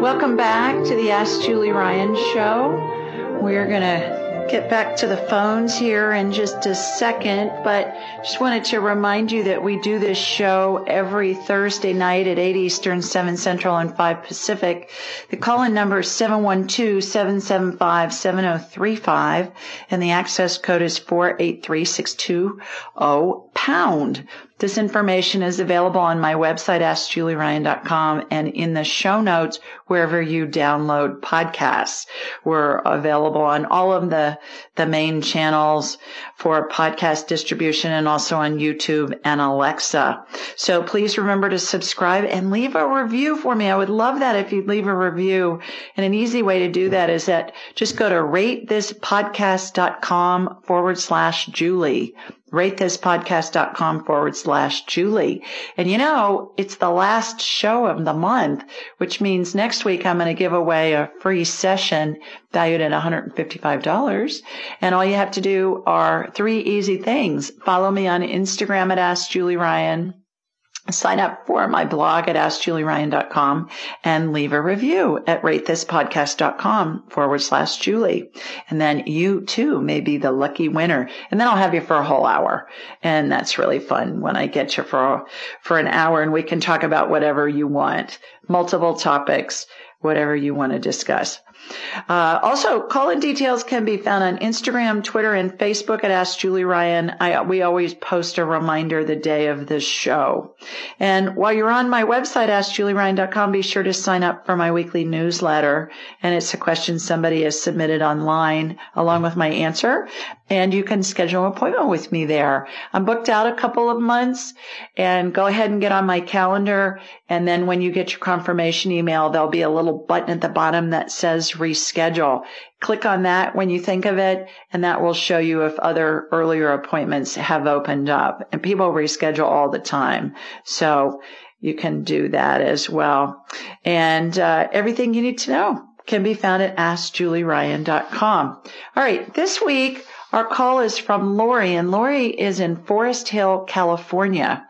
Welcome back to the Ask Julie Ryan Show. We're going to get back to the phones here in just a second, but just wanted to remind you that we do this show every Thursday night at 8 Eastern, 7 Central, and 5 Pacific. The call-in number is 712-775-7035, and the access code is 483620 pound. This information is available on my website, AskJulieRyan.com, and in the show notes wherever you download podcasts. We're available on all of the, the main channels for podcast distribution and also on YouTube and Alexa. So please remember to subscribe and leave a review for me. I would love that if you'd leave a review. And an easy way to do that is that just go to ratethispodcast.com forward slash Julie ratethispodcast.com forward slash Julie. And you know, it's the last show of the month, which means next week I'm going to give away a free session valued at $155. And all you have to do are three easy things. Follow me on Instagram at Ask Julie Ryan sign up for my blog at askjulieryan.com and leave a review at ratethispodcast.com forward slash Julie. And then you too may be the lucky winner. And then I'll have you for a whole hour. And that's really fun when I get you for, for an hour and we can talk about whatever you want, multiple topics, whatever you want to discuss. Uh, also, call-in details can be found on Instagram, Twitter, and Facebook at Ask Julie Ryan. I, we always post a reminder the day of the show. And while you're on my website, AskJulieRyan.com, be sure to sign up for my weekly newsletter. And it's a question somebody has submitted online along with my answer. And you can schedule an appointment with me there. I'm booked out a couple of months and go ahead and get on my calendar. And then when you get your confirmation email, there'll be a little button at the bottom that says reschedule. Click on that when you think of it, and that will show you if other earlier appointments have opened up. And people reschedule all the time. So you can do that as well. And uh, everything you need to know can be found at AskJulieRyan.com. All right, this week our call is from Lori, and Lori is in Forest Hill, California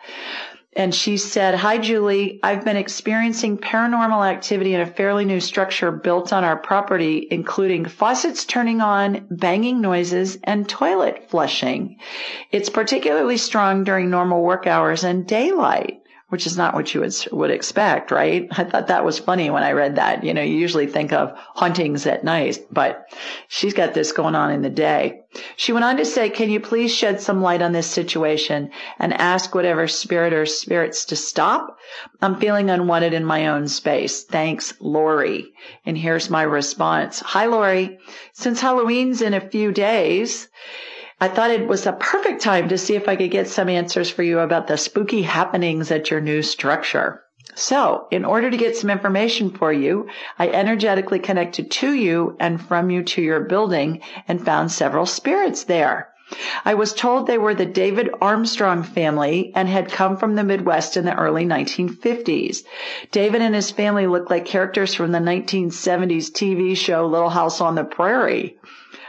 and she said, Hi, Julie. I've been experiencing paranormal activity in a fairly new structure built on our property, including faucets turning on, banging noises, and toilet flushing. It's particularly strong during normal work hours and daylight which is not what you would, would expect, right? (laughs) I thought that was funny when I read that. You know, you usually think of hauntings at night, but she's got this going on in the day. She went on to say, can you please shed some light on this situation and ask whatever spirit or spirits to stop? I'm feeling unwanted in my own space. Thanks, Lori. And here's my response. Hi, Lori. Since Halloween's in a few days, I thought it was a perfect time to see if I could get some answers for you about the spooky happenings at your new structure. So, in order to get some information for you, I energetically connected to you and from you to your building and found several spirits there. I was told they were the David Armstrong family and had come from the Midwest in the early 1950s. David and his family looked like characters from the 1970s TV show Little House on the Prairie.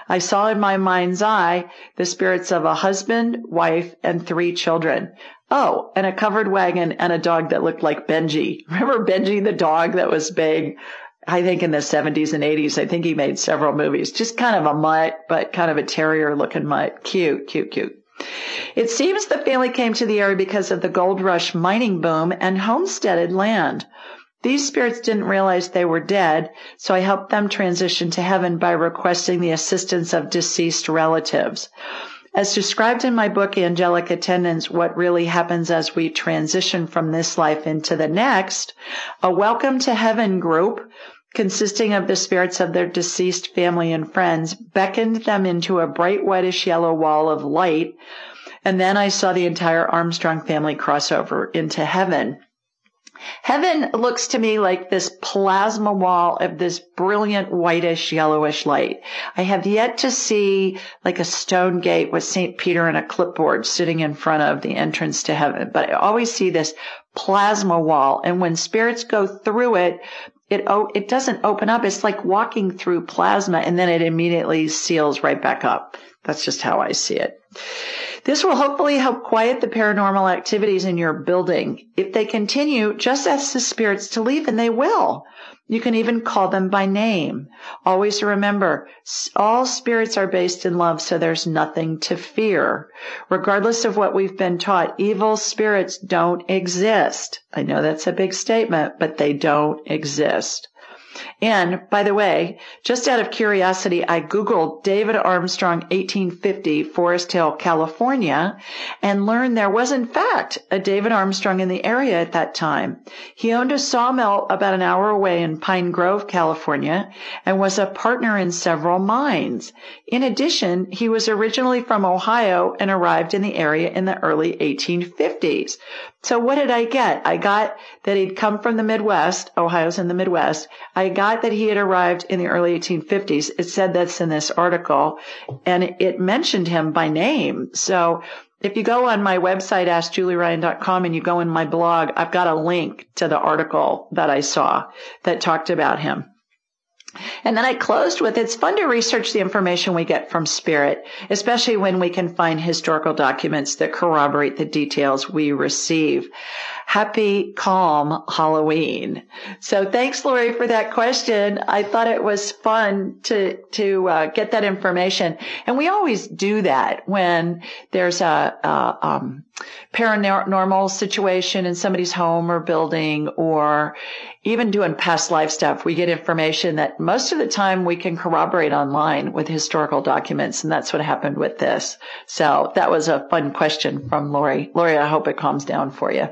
I saw in my mind's eye the spirits of a husband, wife, and three children. Oh, and a covered wagon and a dog that looked like Benji. (laughs) Remember Benji, the dog that was big? I think in the 70s and 80s. I think he made several movies. Just kind of a mutt, but kind of a terrier looking mutt. Cute, cute, cute. It seems the family came to the area because of the gold rush mining boom and homesteaded land. These spirits didn't realize they were dead, so I helped them transition to heaven by requesting the assistance of deceased relatives. As described in my book, Angelic Attendants, What Really Happens as We Transition from This Life into the Next, a Welcome to Heaven group consisting of the spirits of their deceased family and friends beckoned them into a bright whitish yellow wall of light. And then I saw the entire Armstrong family cross over into heaven. Heaven looks to me like this plasma wall of this brilliant whitish yellowish light. I have yet to see like a stone gate with St. Peter and a clipboard sitting in front of the entrance to heaven, but I always see this plasma wall. And when spirits go through it, it, it doesn't open up. It's like walking through plasma and then it immediately seals right back up. That's just how I see it. This will hopefully help quiet the paranormal activities in your building. If they continue, just ask the spirits to leave and they will. You can even call them by name. Always remember, all spirits are based in love, so there's nothing to fear. Regardless of what we've been taught, evil spirits don't exist. I know that's a big statement, but they don't exist. And by the way, just out of curiosity, I Googled David Armstrong 1850 Forest Hill, California and learned there was in fact a David Armstrong in the area at that time. He owned a sawmill about an hour away in Pine Grove, California and was a partner in several mines. In addition, he was originally from Ohio and arrived in the area in the early 1850s. So what did I get? I got that he'd come from the Midwest. Ohio's in the Midwest. I got that he had arrived in the early 1850s. It said that's in this article and it mentioned him by name. So if you go on my website, askjulieryan.com and you go in my blog, I've got a link to the article that I saw that talked about him. And then I closed with it's fun to research the information we get from spirit, especially when we can find historical documents that corroborate the details we receive. Happy, calm Halloween. So thanks, Lori, for that question. I thought it was fun to, to uh, get that information. And we always do that when there's a, um, paranormal situation in somebody's home or building or even doing past life stuff. We get information that most of the time we can corroborate online with historical documents. And that's what happened with this. So that was a fun question from Lori. Lori, I hope it calms down for you.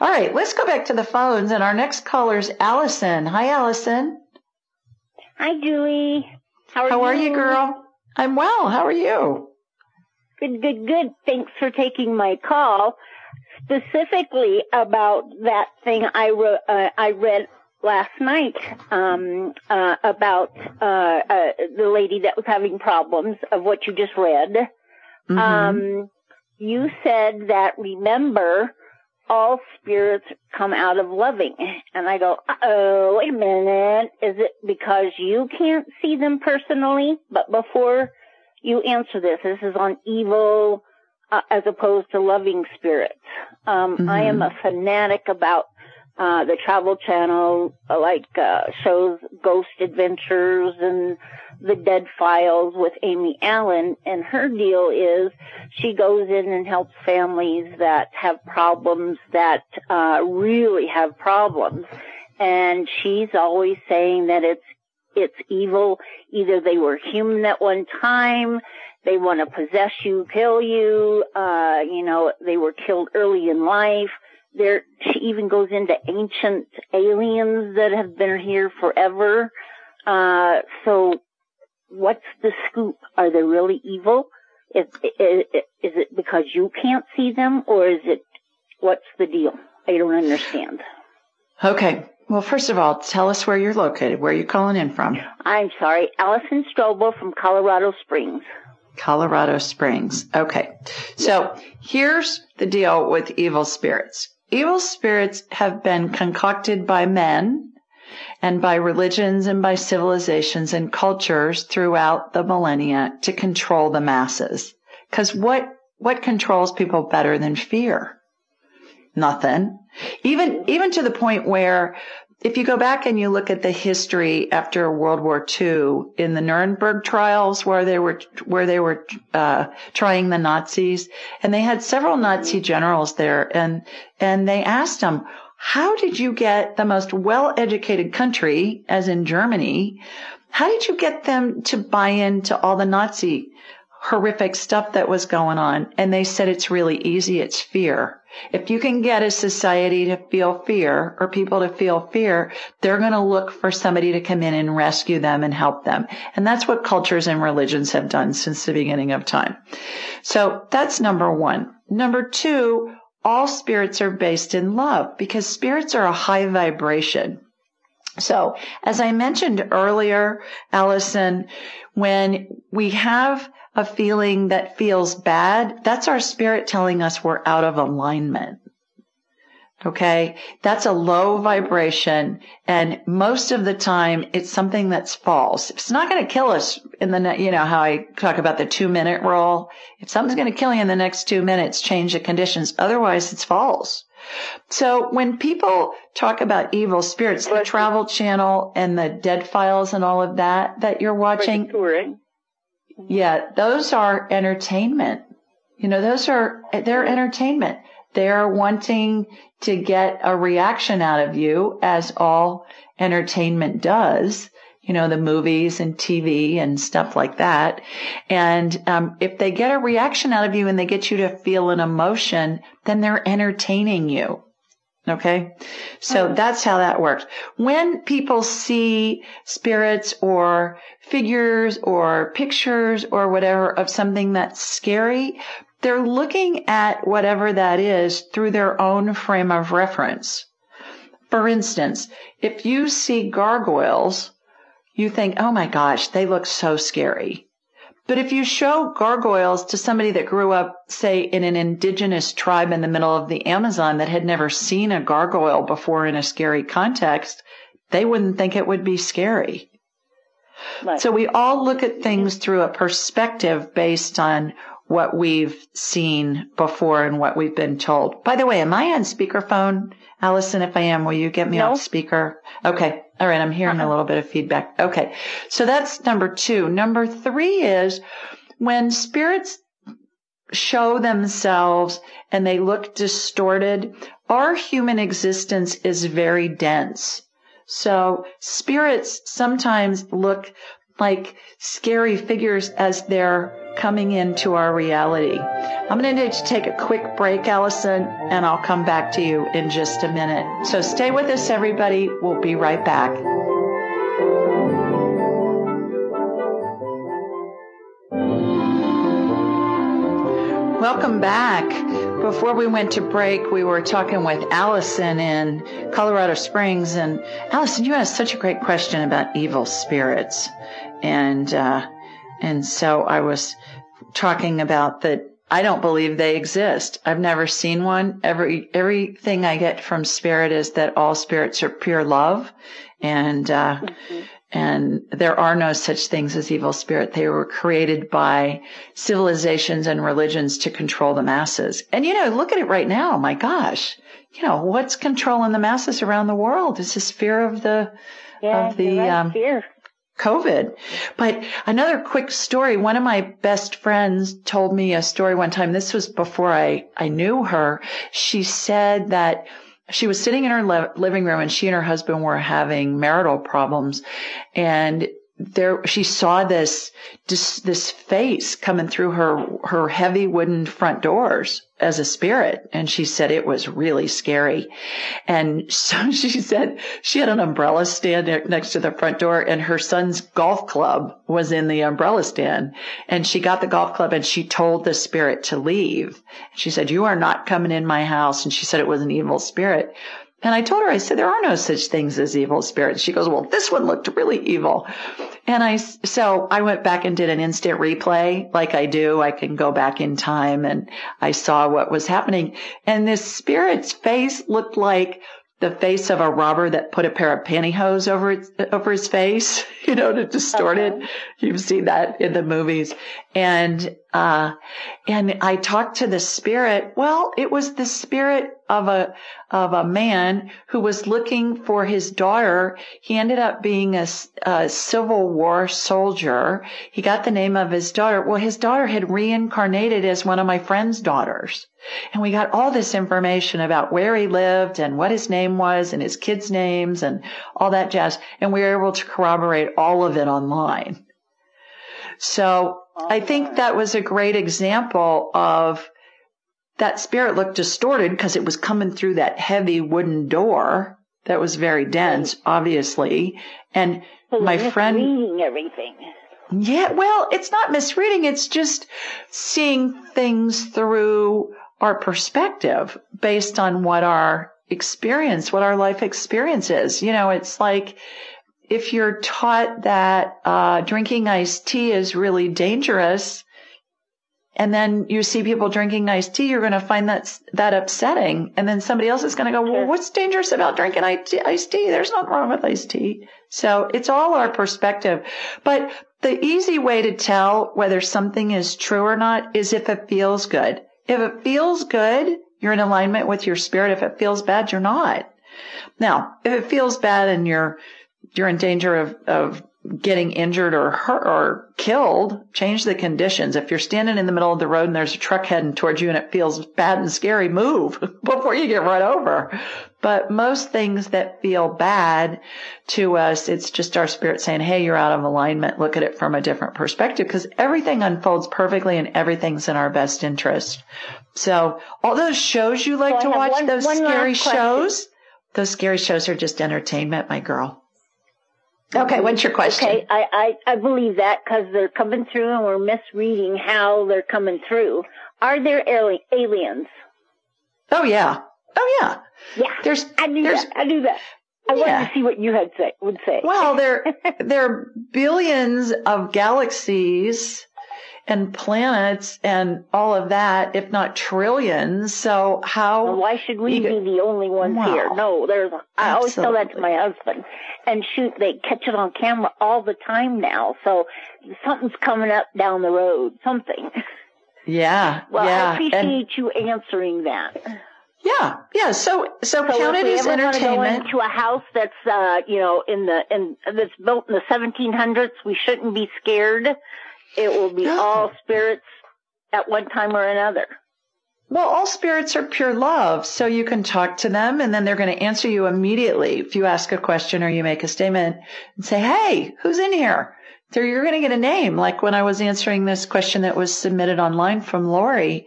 All right, let's go back to the phones. And our next caller is Allison. Hi, Allison. Hi, Julie. How are How you? are you, girl? I'm well. How are you? Good, good, good. Thanks for taking my call. Specifically about that thing I wrote, uh, I read last night um, uh, about uh, uh, the lady that was having problems of what you just read. Mm-hmm. Um, you said that remember all spirits come out of loving. And I go, oh, wait a minute. Is it because you can't see them personally? But before you answer this, this is on evil uh, as opposed to loving spirits. Um, mm-hmm. I am a fanatic about uh, the Travel Channel, uh, like uh, shows Ghost Adventures and the Dead Files with Amy Allan, and her deal is she goes in and helps families that have problems that uh, really have problems, and she's always saying that it's it's evil. Either they were human at one time, they want to possess you, kill you, uh, you know, they were killed early in life there, she even goes into ancient aliens that have been here forever. Uh, so what's the scoop? Are they really evil? Is, is, is it because you can't see them or is it, what's the deal? I don't understand. Okay. Well, first of all, tell us where you're located. Where are you calling in from? I'm sorry. Allison Strobel from Colorado Springs. Colorado Springs. Okay. So here's the deal with evil spirits. Evil spirits have been concocted by men and by religions and by civilizations and cultures throughout the millennia to control the masses. Cause what, what controls people better than fear? Nothing. Even, even to the point where if you go back and you look at the history after World War II in the Nuremberg trials where they were where they were uh, trying the Nazis, and they had several Nazi generals there, and and they asked them, "How did you get the most well-educated country, as in Germany? How did you get them to buy into all the Nazi?" horrific stuff that was going on. And they said it's really easy. It's fear. If you can get a society to feel fear or people to feel fear, they're going to look for somebody to come in and rescue them and help them. And that's what cultures and religions have done since the beginning of time. So that's number one. Number two, all spirits are based in love because spirits are a high vibration. So as I mentioned earlier, Allison, when we have a feeling that feels bad, that's our spirit telling us we're out of alignment. Okay. That's a low vibration. And most of the time it's something that's false. It's not going to kill us in the, you know, how I talk about the two minute rule. If something's going to kill you in the next two minutes, change the conditions. Otherwise it's false. So when people talk about evil spirits, the travel channel and the dead files and all of that, that you're watching. Yeah, those are entertainment. You know, those are, they're entertainment. They're wanting to get a reaction out of you as all entertainment does. You know, the movies and TV and stuff like that. And, um, if they get a reaction out of you and they get you to feel an emotion, then they're entertaining you. Okay. So that's how that works. When people see spirits or figures or pictures or whatever of something that's scary, they're looking at whatever that is through their own frame of reference. For instance, if you see gargoyles, you think, oh my gosh, they look so scary. But if you show gargoyles to somebody that grew up, say, in an indigenous tribe in the middle of the Amazon that had never seen a gargoyle before in a scary context, they wouldn't think it would be scary. Right. So we all look at things through a perspective based on what we've seen before and what we've been told. By the way, am I on speakerphone? Allison, if I am, will you get me no. off speaker? Okay. All right. I'm hearing uh-huh. a little bit of feedback. Okay. So that's number two. Number three is when spirits show themselves and they look distorted, our human existence is very dense. So spirits sometimes look like scary figures as they're coming into our reality. I'm going to need to take a quick break, Allison, and I'll come back to you in just a minute. So stay with us, everybody. We'll be right back. Welcome back. Before we went to break, we were talking with Allison in Colorado Springs. And Allison, you asked such a great question about evil spirits. And, uh, and so I was talking about that I don't believe they exist. I've never seen one. Every, everything I get from spirit is that all spirits are pure love. And, uh, mm-hmm. and there are no such things as evil spirit. They were created by civilizations and religions to control the masses. And you know, look at it right now. My gosh, you know, what's controlling the masses around the world? It's this fear of the, yeah, of the, right, um, fear COVID. But another quick story. One of my best friends told me a story one time. This was before I, I knew her. She said that she was sitting in her living room and she and her husband were having marital problems and there she saw this this, this face coming through her her heavy wooden front doors as a spirit and she said it was really scary. And so (laughs) she said she had an umbrella stand next to the front door and her son's golf club was in the umbrella stand. And she got the golf club and she told the spirit to leave. She said you are not coming in my house. And she said it was an evil spirit and I told her, I said, there are no such things as evil spirits. She goes, well, this one looked really evil. And I, so I went back and did an instant replay like I do. I can go back in time and I saw what was happening. And this spirit's face looked like the face of a robber that put a pair of pantyhose over its, over his face, (laughs) you know, to distort okay. it. You've seen that in the movies. And, uh, and I talked to the spirit. Well, it was the spirit of a, of a man who was looking for his daughter. He ended up being a, a Civil War soldier. He got the name of his daughter. Well, his daughter had reincarnated as one of my friend's daughters. And we got all this information about where he lived and what his name was and his kids' names and all that jazz. And we were able to corroborate all of it online. So I think that was a great example of that spirit looked distorted because it was coming through that heavy wooden door that was very dense, mm-hmm. obviously. And so my friend reading everything. Yeah, well, it's not misreading. It's just seeing things through our perspective based on what our experience, what our life experience is. You know, it's like if you're taught that uh, drinking iced tea is really dangerous, and then you see people drinking iced tea, you're going to find that that upsetting. And then somebody else is going to go, "Well, what's dangerous about drinking iced tea? There's nothing wrong with iced tea." So it's all our perspective. But the easy way to tell whether something is true or not is if it feels good. If it feels good, you're in alignment with your spirit. If it feels bad, you're not. Now, if it feels bad and you're you're in danger of, of getting injured or hurt or killed, change the conditions. If you're standing in the middle of the road and there's a truck heading towards you and it feels bad and scary, move (laughs) before you get run over. But most things that feel bad to us, it's just our spirit saying, Hey, you're out of alignment. Look at it from a different perspective because everything unfolds perfectly and everything's in our best interest. So all those shows you like so to watch, one, those one scary shows, those scary shows are just entertainment, my girl. Okay, what's your question? Okay, I, I, I believe that because they're coming through and we're misreading how they're coming through. Are there ali- aliens? Oh yeah. Oh yeah. Yeah. There's I knew there's that. I knew that. I Yeah. wanted to see what you had say would say. well there (laughs) there are billions of galaxies and planets and all of that, if not trillions. So how Well, why should we be the only ones Wow. here? No, there's. I always tell that to my husband. And shoot, they catch it on camera all the time now. So something's coming up down the road. Something. Yeah. (laughs) Well, yeah. I appreciate and you answering that. yeah. Yeah. So so, So count if we as want to go into a house that's, uh, you know, in the in that's built in the 1700s, we shouldn't be scared. It will be No. all spirits at one time or another. Well, all spirits are pure love, so you can talk to them and then they're going to answer you immediately. If you ask a question or you make a statement and say, Hey, who's in here? So you're going to get a name. Like when I was answering this question that was submitted online from Lori,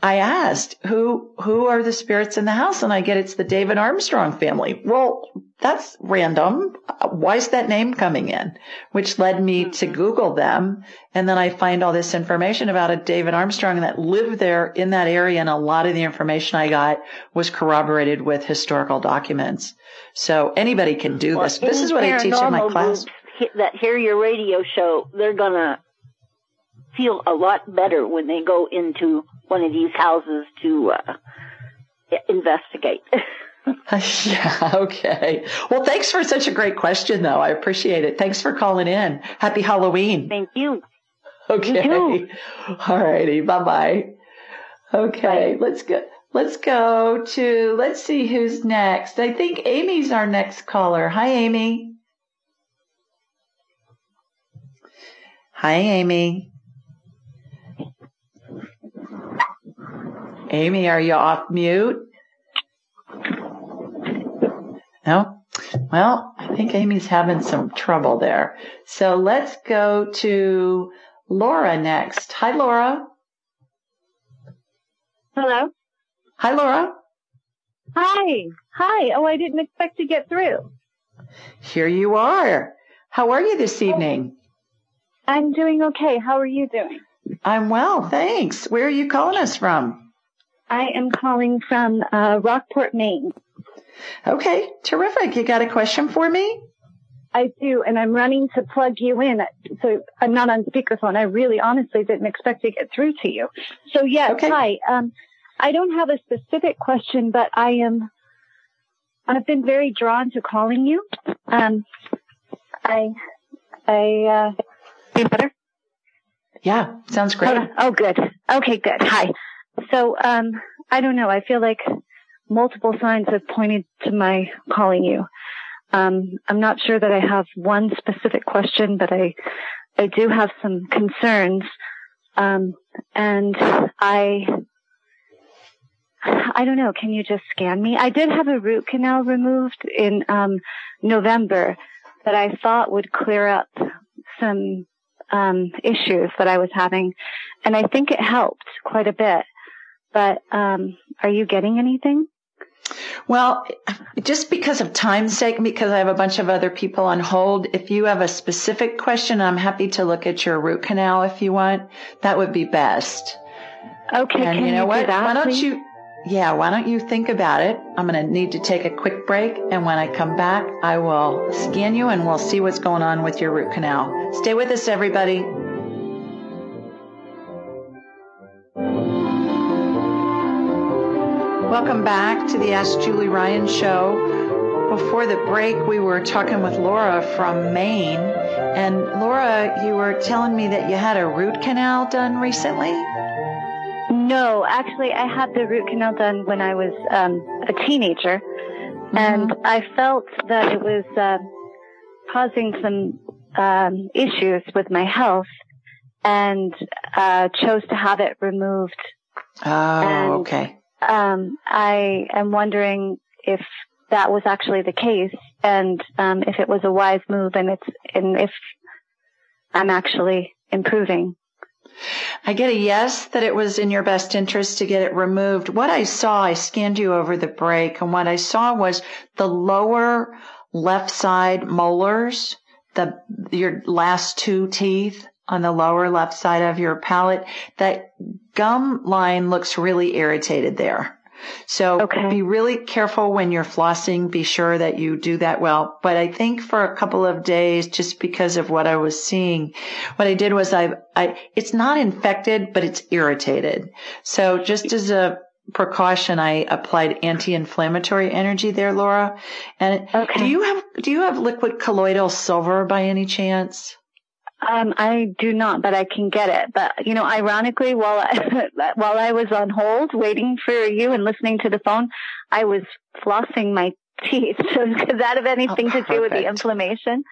I asked, who, who are the spirits in the house? And I get it's the David Armstrong family. Well, that's random. Why is that name coming in? Which led me to mm-hmm. Google them. And then I find all this information about a David Armstrong that lived there in that area. And a lot of the information I got was corroborated with historical documents. So anybody can do Well, this. This is what I teach in my class. That hear your radio show, they're gonna feel a lot better when they go into one of these houses to uh, investigate. yeah, (laughs) (laughs) okay. Well, thanks for such a great question, though. I appreciate it. Thanks for calling in. Happy Halloween. Thank you. Okay. too. (laughs) All righty. Bye bye. Okay. Let's go. Let's go to, let's see who's next. I think Amy's our next caller. Hi, Amy. Hi, Amy. Amy, are you off mute? No? Well, I think Amy's having some trouble there. So let's go to Laura next. Hi, Laura. Hello. Hi, Laura. Hi. Hi. Oh, I didn't expect to get through. Here you are. How are you this oh. evening? I'm doing okay. How are you doing? I'm well, thanks. Where are you calling us from? I am calling from uh, Rockport, Maine. Okay, terrific. You got a question for me? I do, and I'm running to plug you in. So I'm not on speakerphone. I really honestly didn't expect to get through to you. So yes, Okay. hi. Um, I don't have a specific question, but I am, I've been very drawn to calling you. Um, I, I, uh, better? Yeah, sounds great. Oh, good. Okay, good. Hi. So, um, I don't know. I feel like multiple signs have pointed to my calling you. Um, I'm not sure that I have one specific question, but I, I do have some concerns. Um, and I, I don't know. Can you just scan me? I did have a root canal removed in, um, November that I thought would clear up some, um, issues that I was having. And I think it helped quite a bit. But, um, are you getting anything? Well, just because of time's sake, because I have a bunch of other people on hold, if you have a specific question, I'm happy to look at your root canal if you want. That would be best. Okay. And can you know you what? Do that, why don't please? you? Yeah, why don't you think about it? I'm going to need to take a quick break. And when I come back, I will scan you and we'll see what's going on with your root canal. Stay with us, everybody. Welcome back to the Ask Julie Ryan show. Before the break, we were talking with Laura from Maine. And Laura, you were telling me that you had a root canal done recently? No, actually, I had the root canal done when I was um, a teenager, and I felt that it was uh, causing some um, issues with my health, and uh, chose to have it removed. Oh, And- okay. Um, I am wondering if that was actually the case, and um, if it was a wise move, and it's and if I'm actually improving. I get a yes that it was in your best interest to get it removed. What I saw, I scanned you over the break, and what I saw was the lower left side molars, the your last two teeth on the lower left side of your palate. That gum line looks really irritated there. So be really careful when you're flossing. Be sure that you do that well. But I think for a couple of days, just because of what I was seeing, what I did was I, I, it's not infected, but it's irritated. So just as a precaution, I applied anti-inflammatory energy there, Laura. And do you have, do you have liquid colloidal silver by any chance? Um, I do not, but I can get it. But you know, ironically, while I, (laughs) while I was on hold waiting for you and listening to the phone, I was flossing my (laughs) teeth. So could that have anything to do with the inflammation?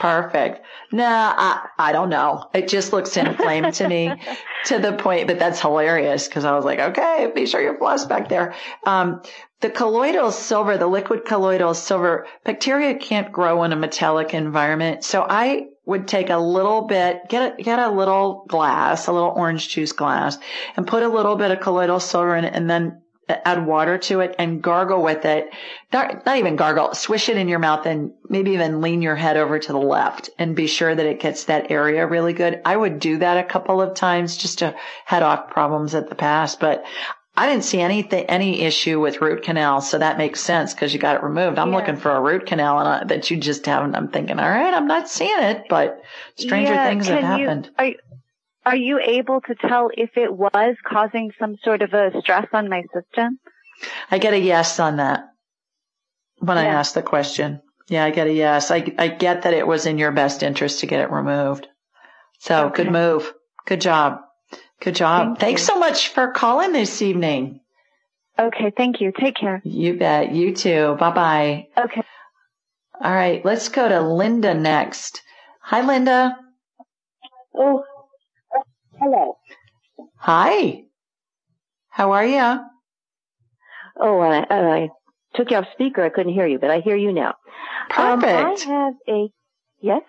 Perfect. Nah, I, I don't know. It just looks inflamed to me (laughs) to the point, but that's hilarious because I was like, okay, be sure you floss back there. Um, the colloidal silver, the liquid colloidal silver, bacteria can't grow in a metallic environment. So I would take a little bit, get a, get a little glass, a little orange juice glass and put a little bit of colloidal silver in it and then add water to it and gargle with it. Not, not even gargle, swish it in your mouth and maybe even lean your head over to the left and be sure that it gets that area really good. I would do that a couple of times just to head off problems at the past, but I didn't see anything, any issue with root canal. So that makes sense because you got it removed. I'm looking for a root canal and I, that you just haven't. I'm thinking, all right, I'm not seeing it, but stranger Yeah, things have you- happened. are, are you able to tell if it was causing some sort of a stress on my system? I get a yes on that when I ask the question. Yeah, I get a yes. I, I get that it was in your best interest to get it removed. So good move. Good job. Good job. Thank Thanks so much for calling this evening. Okay, thank you. Take care. You bet. You too. Bye bye. Okay. All right. Let's go to Linda next. Hi, Linda. Oh, hello. Hi. How are you? Oh, I, I took you off speaker. I couldn't hear you, but I hear you now. Um, I have a yes.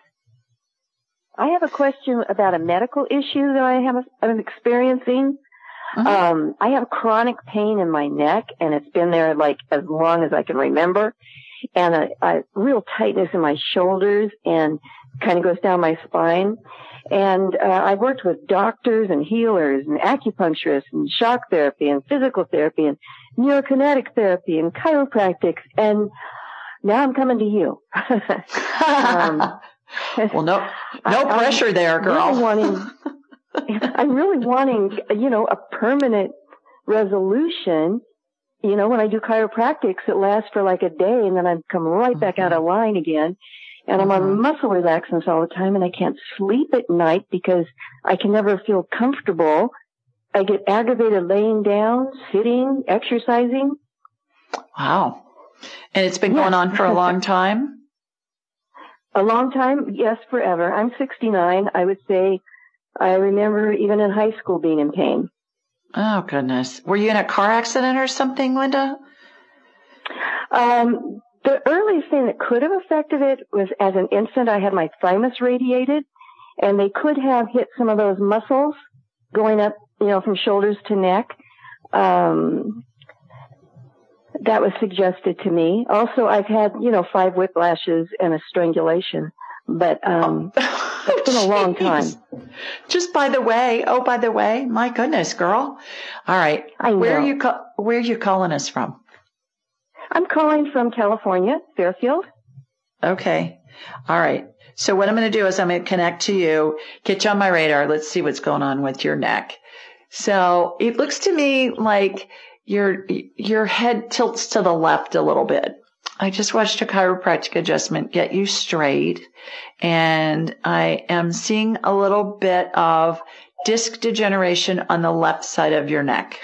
I have a question about a medical issue that I have. I'm experiencing. Mm-hmm. Um, I have chronic pain in my neck, and it's been there like as long as I can remember, and a, a real tightness in my shoulders, and kind of goes down my spine. And uh, I worked with doctors and healers and acupuncturists and shock therapy and physical therapy and neurokinetic therapy and chiropractics, and now I'm coming to you. (laughs) um, (laughs) well, no, (laughs) no I- pressure I'm there, girl. Really wanting, (laughs) I'm really wanting, you know, a permanent resolution. You know, when I do chiropractics, it lasts for like a day, and then I come right back out of line again. And I'm on Mhm. muscle relaxants all the time and I can't sleep at night because I can never feel comfortable. I get aggravated laying down, sitting, exercising. Wow. And it's been Yeah. going on for a long (laughs) time? A long time, yes, forever. I'm 69. I would say I remember even in high school being in pain. Oh, goodness. Were you in a car accident or something, Linda? Um, the earliest thing that could have affected it was as an infant, I had my thymus radiated, and they could have hit some of those muscles going up, you know, from shoulders to neck. Um, that was suggested to me. Also, I've had, you know, five whiplashes and a strangulation, but um, (laughs) it's been a long time. Just by the way, oh, by the way, my goodness, girl. All right. I Where are you, where are you calling us from? I'm calling from California, Fairfield. Okay. All right. So what I'm going to do is I'm going to connect to you, get you on my radar. Let's see what's going on with your neck. So it looks to me like your, your head tilts to the left a little bit. I just watched a chiropractic adjustment get you straight and I am seeing a little bit of disc degeneration on the left side of your neck.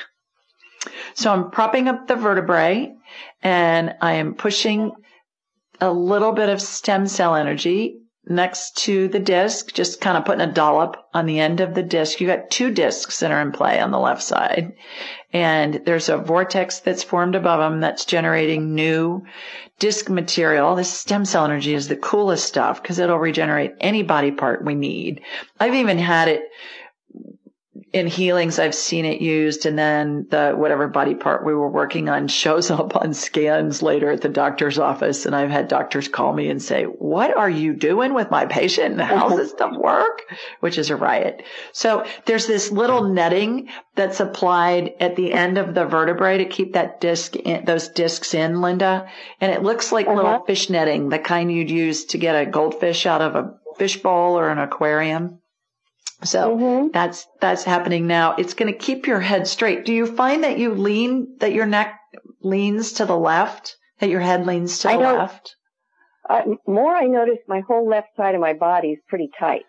So I'm propping up the vertebrae and I am pushing a little bit of stem cell energy next to the disc, just kind of putting a dollop on the end of the disc. You got two discs that are in play on the left side. And there's a vortex that's formed above them that's generating new disc material. This stem cell energy is the coolest stuff because it'll regenerate any body part we need. I've even had it in healings, I've seen it used, and then the whatever body part we were working on shows (laughs) up on scans later at the doctor's office. And I've had doctors call me and say, What are you doing with my patient? (laughs) How's this stuff work? Which is a riot. So there's this little netting that's applied at the end of the vertebrae to keep that disc in, those discs in, Linda. And it looks like little uh-huh. fish netting, the kind you'd use to get a goldfish out of a fish bowl or an aquarium. So that's that's happening now. It's going to keep your head straight. Do you find that you lean that your neck leans to the left, that your head leans to the left? Uh, more I notice my whole left side of my body is pretty tight.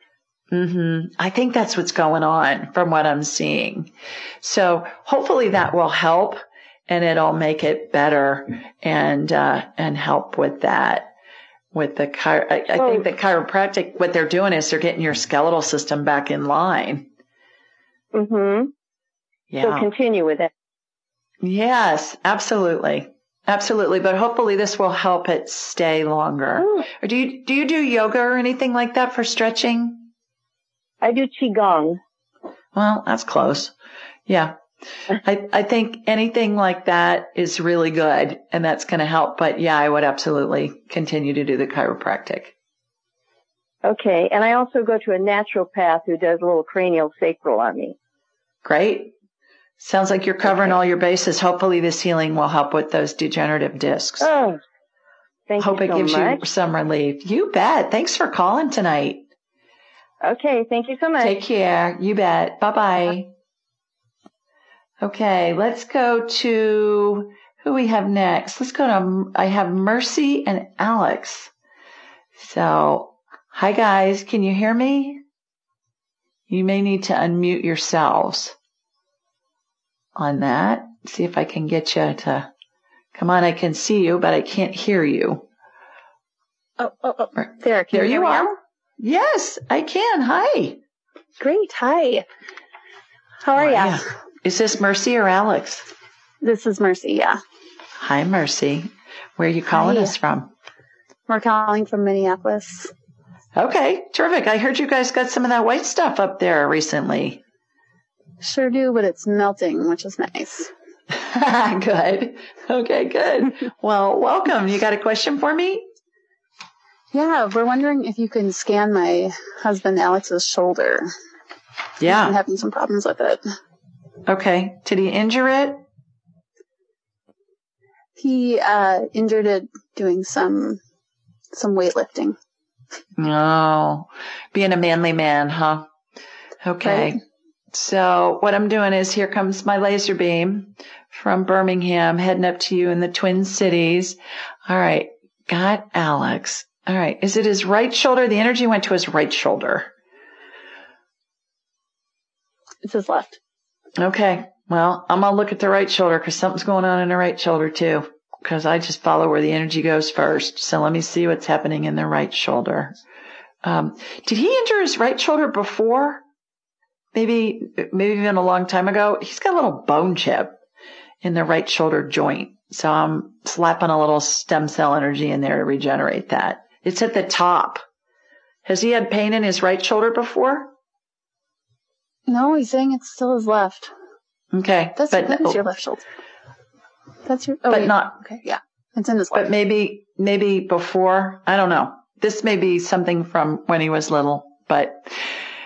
Mm-hmm. I think that's what's going on from what I'm seeing. So hopefully that will help and it'll make it better and, uh, and help with that. With the chiro, I, I think the chiropractic, what they're doing is they're getting your skeletal system back in line. Mm-hmm. Yeah. So continue with it. Yes, absolutely. Absolutely. But hopefully this will help it stay longer. Or do you, do you do yoga or anything like that for stretching? I do qigong. Well, that's close. Yeah. (laughs) I, I think anything like that is really good and that's going to help. But yeah, I would absolutely continue to do the chiropractic. Okay. And I also go to a naturopath who does a little cranial sacral on me. Great. Sounds like you're covering all your bases. Hopefully this healing will help with those degenerative discs. Oh, thank Hope you so much. Hope it gives you some relief. You bet. Thanks for calling tonight. Okay. Thank you so much. Take care. You bet. Bye bye. Okay, let's go to who we have next. Let's go to, I have Mercy and Alex. So, hi guys, can you hear me? You may need to unmute yourselves on that. See if I can get you to come on. I can see you, but I can't hear you. Oh, oh, oh. There, can There you, you me are. now? Yes, I can. Hi. Great. Hi. How are How ya? ya? Is this Mercy or Alex? This is Mercy. Yeah. Hi, Mercy. Where are you calling Hi. us from? We're calling from Minneapolis. Okay, terrific. I heard you guys got some of that white stuff up there recently. Sure do, but it's melting, which is nice. (laughs) good. Okay, good. Well, welcome. You got a question for me? Yeah, we're wondering if you can scan my husband Alex's shoulder. Yeah. I'm having some problems with it. Okay. Did he injure it? He uh, injured it doing some some weightlifting. Oh, Being a manly man, huh? Okay. Right. So what I'm doing is here comes my laser beam from Birmingham heading up to you in the Twin Cities. All right. Got Alex. All right. Is it his right shoulder? The energy went to his right shoulder. It's his left. Okay. Well, I'm going to look at the right shoulder because something's going on in the right shoulder too. Because I just follow where the energy goes first. So let me see what's happening in the right shoulder. Um, did he injure his right shoulder before? Maybe, maybe even a long time ago. He's got a little bone chip in the right shoulder joint. So I'm slapping a little stem cell energy in there to regenerate that. It's at the top. Has he had pain in his right shoulder before? No, he's saying it's still his left. Okay. That's, but, that is oh. your left shoulder. That's your, oh, but wait. not, okay, yeah. It's in his left. but maybe, maybe before, I don't know. This may be something from when he was little, but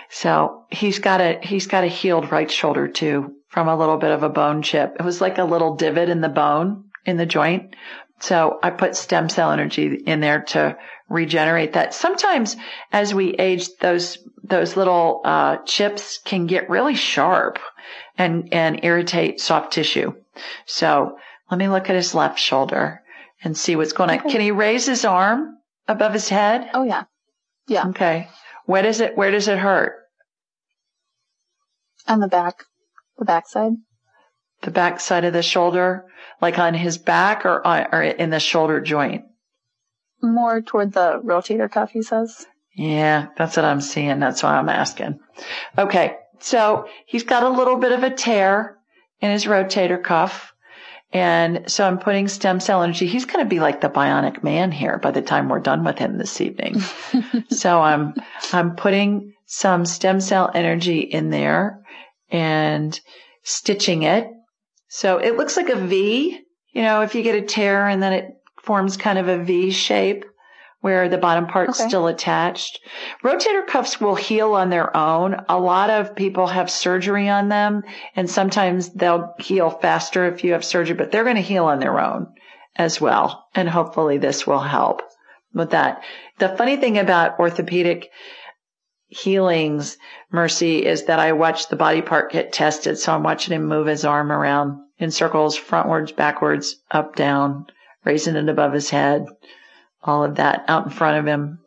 so he's got a, he's got a healed right shoulder too from a little bit of a bone chip. It was like a little divot in the bone in the joint. So I put stem cell energy in there to regenerate that. Sometimes as we age, those, those little, uh, chips can get really sharp and, and irritate soft tissue. So let me look at his left shoulder and see what's going on. Okay. Can he raise his arm above his head? Oh yeah. Yeah. Okay. Where does it, where does it hurt? On the back. The back side. The back side of the shoulder, like on his back or, on, or in the shoulder joint? More toward the rotator cuff, he says. Yeah, that's what I'm seeing. That's why I'm asking. Okay. So he's got a little bit of a tear in his rotator cuff. And so I'm putting stem cell energy. He's going to be like the bionic man here by the time we're done with him this evening. (laughs) so I'm, I'm putting some stem cell energy in there and stitching it. So it looks like a V, you know, if you get a tear and then it forms kind of a V shape where the bottom part's Okay. still attached. Rotator cuffs will heal on their own. A lot of people have surgery on them and sometimes they'll heal faster if you have surgery, but they're going to heal on their own as well. And hopefully this will help with that. The funny thing about orthopedic healings, Mercy, is that I watch the body part get tested. So I'm watching him move his arm around in circles, frontwards, backwards, up, down, raising it above his head, all of that out in front of him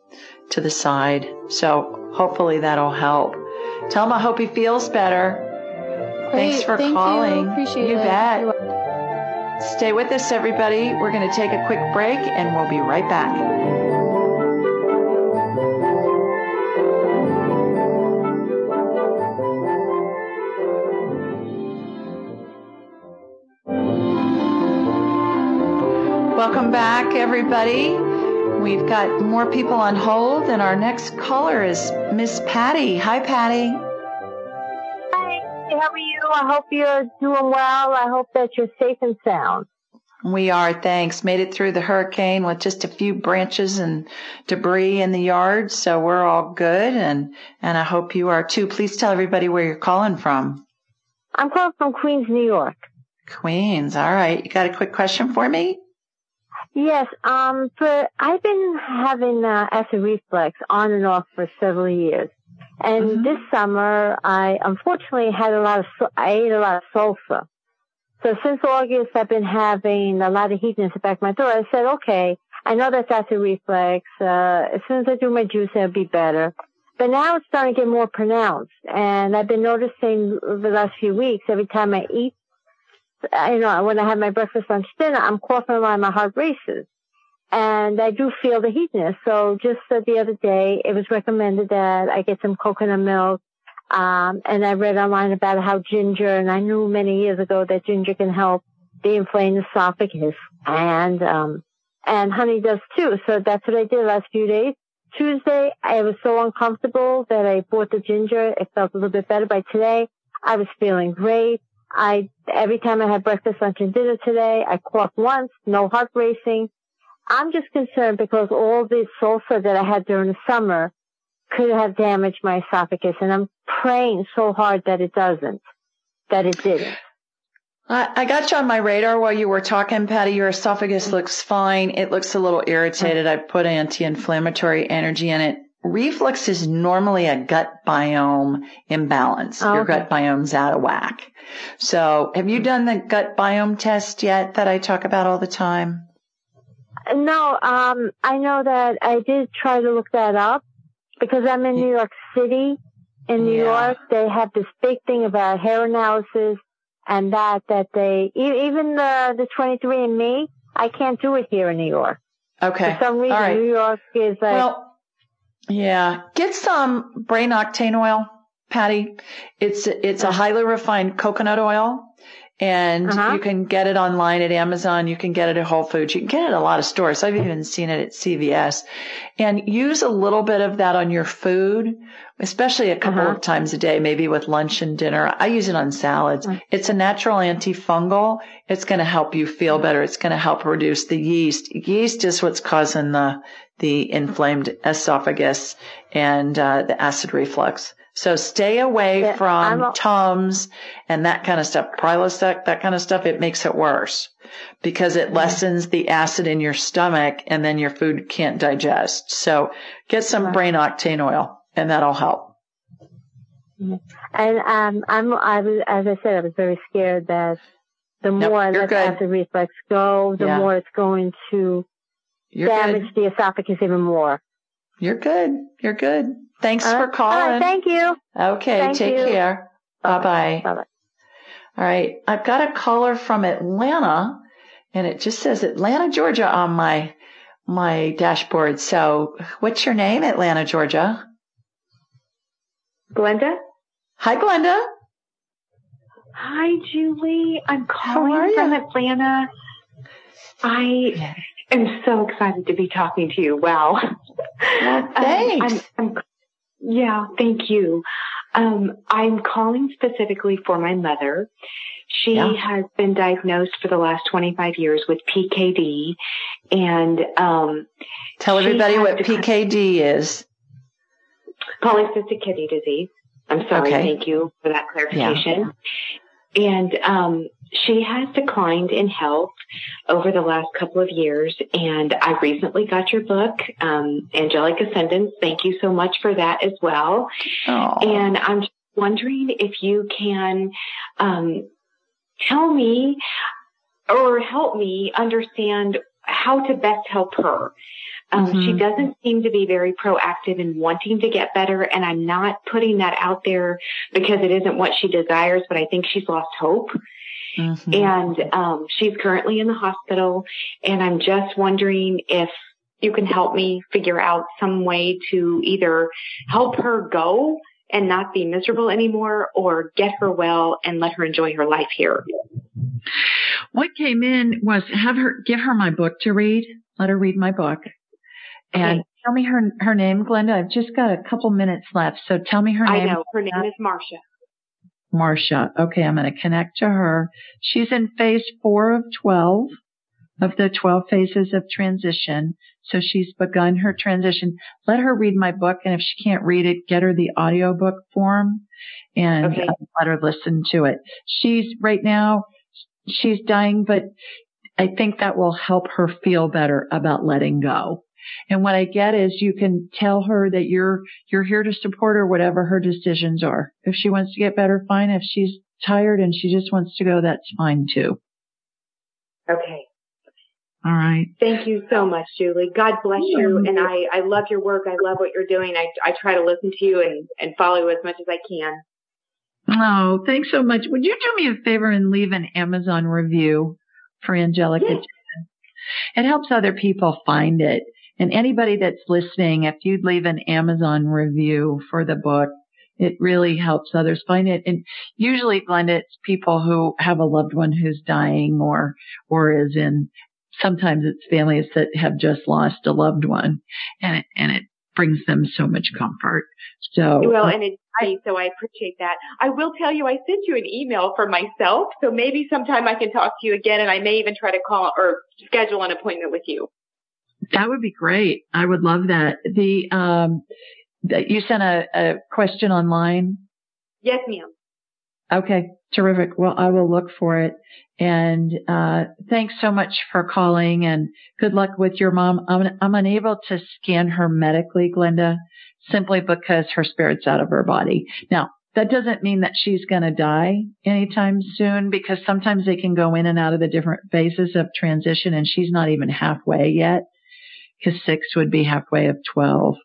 to the side. So hopefully that'll help. Tell him I hope he feels better. Thanks for Thank you. calling. Appreciate you it. bet. Stay with us, everybody. We're going to take a quick break and we'll be right back. Welcome back, everybody. We've got more people on hold, and our next caller is Miss Patty. Hi, Patty. Hi, how are you? I hope you're doing well. I hope that you're safe and sound. We are, thanks. Made it through the hurricane with just a few branches and debris in the yard, so we're all good, and and I hope you are too. Please tell everybody where you're calling from. I'm calling from Queens, New York. Queens. All right. You got a quick question for me? Yes, um, for I've been having uh, acid reflux on and off for several years, and this summer I unfortunately had a lot of I ate a lot of sulfur. So since August, I've been having a lot of heat in the back of my throat. I said, okay, I know that's acid reflux. Uh, as soon as I do my juice, it'll be better. But now it's starting to get more pronounced, and I've been noticing the last few weeks. Every time I eat you know, when I have my breakfast, lunch, dinner, I'm coughing a lot and my heart races. And I do feel the heatness. So just the other day, it was recommended that I get some coconut milk. Um, and I read online about how ginger, and I knew many years ago that ginger can help the inflamed esophagus. And, um, and honey does too. So that's what I did last few days. Tuesday, I was so uncomfortable that I bought the ginger. It felt a little bit better. By today, I was feeling great. I, every time I had breakfast, lunch, and dinner today, I coughed once, no heart racing. I'm just concerned because all this sulfur that I had during the summer could have damaged my esophagus and I'm praying so hard that it doesn't, that it didn't. I got you on my radar while you were talking, Patty. Your esophagus looks fine. It looks a little irritated. I put anti-inflammatory energy in it. Reflux is normally a gut biome imbalance. Oh, Your okay. gut biome's out of whack. So have you done the gut biome test yet that I talk about all the time? no, um, I know that I did try to look that up because I'm in New York City. In New Yeah. York, they have this big thing about hair analysis and that, that they, even the, the 23andMe, I can't do it here in New York. Okay. For some reason, right. New York is like, Well, yeah. Get some brain octane oil, Patty. It's it's a highly refined coconut oil. And Uh-huh. you can get it online at Amazon. You can get it at Whole Foods. You can get it at a lot of stores. I've even seen it at CVS. And use a little bit of that on your food, especially a couple Uh-huh. of times a day, maybe with lunch and dinner. I use it on salads. Mm. It's a natural antifungal. It's going to help you feel better. It's going to help reduce the yeast. Yeast is what's causing the the inflamed esophagus and uh, the acid reflux. So stay away Yeah, from a- Tums and that kind of stuff. Prilosec, that kind of stuff, it makes it worse because it lessens the acid in your stomach and then your food can't digest. So get some brain octane oil and that'll help. and, um, I'm, I was, as I said, I was very scared that the Nope, more I let good. acid reflux go, the Yeah. more it's going to You're damage good. the esophagus even more. You're good. You're good. Thanks for calling. right, thank you. Okay, Thank take you. care. Bye bye. Bye bye. All right. I've got a caller from Atlanta and it just says Atlanta, Georgia on my my dashboard. So what's your name, Atlanta, Georgia? Glenda? Hi, Glenda. Hi, Julie. I'm calling from? Atlanta. I am so excited to be talking to you. Wow. (laughs) Um, thanks. I'm, I'm, yeah, thank you. Um, I'm calling specifically for my mother. She Yeah. has been diagnosed for the last 25 years with PKD and, um, Tell everybody what PKD is. polycystic kidney disease. I'm sorry. Okay. Thank you for that clarification. Yeah. And um, she has declined in health over the last couple of years. And I recently got your book, um, Angelic Attendants. Thank you so much for that as well. Oh. And I'm wondering if you can um, tell me or help me understand how to best help her. Um, She Mhm. doesn't seem to be very proactive in wanting to get better, and I'm not putting that out there because it isn't what she desires, but I think she's lost hope. Mhm. And um, she's currently in the hospital, and I'm just wondering if you can help me figure out some way to either help her go and not be miserable anymore, or get her well and let her enjoy her life here. What came in was have her give her my book to read. Let her read my book. And Okay. tell me her her name, Glenda. I've just got a couple minutes left, so tell me her I name. I know her name is Marcia. Marcia. Okay, I'm going to connect to her. She's in phase four of 12 of the 12 phases of transition. So she's begun her transition. Let her read my book. And if she can't read it, get her the audiobook form and Okay. uh, let her listen to it. She's right now, she's dying, but I think that will help her feel better about letting go. And what I get is you can tell her that you're, you're here to support her, whatever her decisions are. If she wants to get better, fine. If she's tired and she just wants to go, that's fine too. Okay. All right. Thank you so much, Julie. God bless you. And I, I love your work. I love what you're doing. I, I try to listen to you and, and follow you as much as I can. Oh, thanks so much. Would you do me a favor and leave an Amazon review for Angelica? Jen? It helps other people find it. And anybody that's listening, if you'd leave an Amazon review for the book, it really helps others find it. And usually, Glenda, it's people who have a loved one who's dying or, or is in, sometimes it's families that have just lost a loved one and it, and it brings them so much comfort. So, Well, and it's so I appreciate that. I will tell you, I sent you an email for myself, so maybe sometime I can talk to you again, and I may even try to call or schedule an appointment with you. That would be great. I would love that. The um, you sent a, a question online. Yes, ma'am. Okay, terrific. Well, I will look for it. And uh, thanks so much for calling. And good luck with your mom. I'm I'm unable to scan her medically, Glenda, simply because her spirit's out of her body. Now, that doesn't mean that she's going to die anytime soon because sometimes they can go in and out of the different phases of transition and she's not even halfway yet because six would be halfway of 12,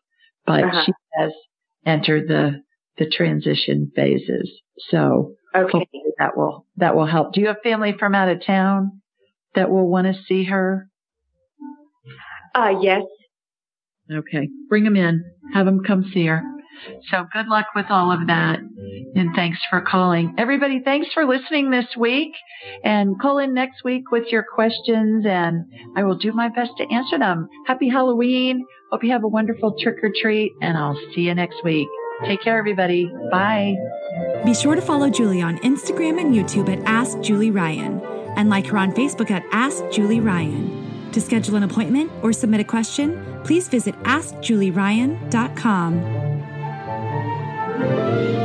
but uh-huh. she has entered the, the transition phases. So okay. that will, that will help. Do you have family from out of town that will want to see her? Uh, yes. Okay. Bring them in. Have them come see her. So good luck with all of that. And thanks for calling. Everybody, thanks for listening this week. And call in next week with your questions and I will do my best to answer them. Happy Halloween. Hope you have a wonderful trick or treat and I'll see you next week. Take care, everybody. Bye. Be sure to follow Julie on Instagram and YouTube at Ask Julie Ryan and like her on Facebook at Ask Julie Ryan. To schedule an appointment or submit a question, please visit AskJulieRyan.com. Música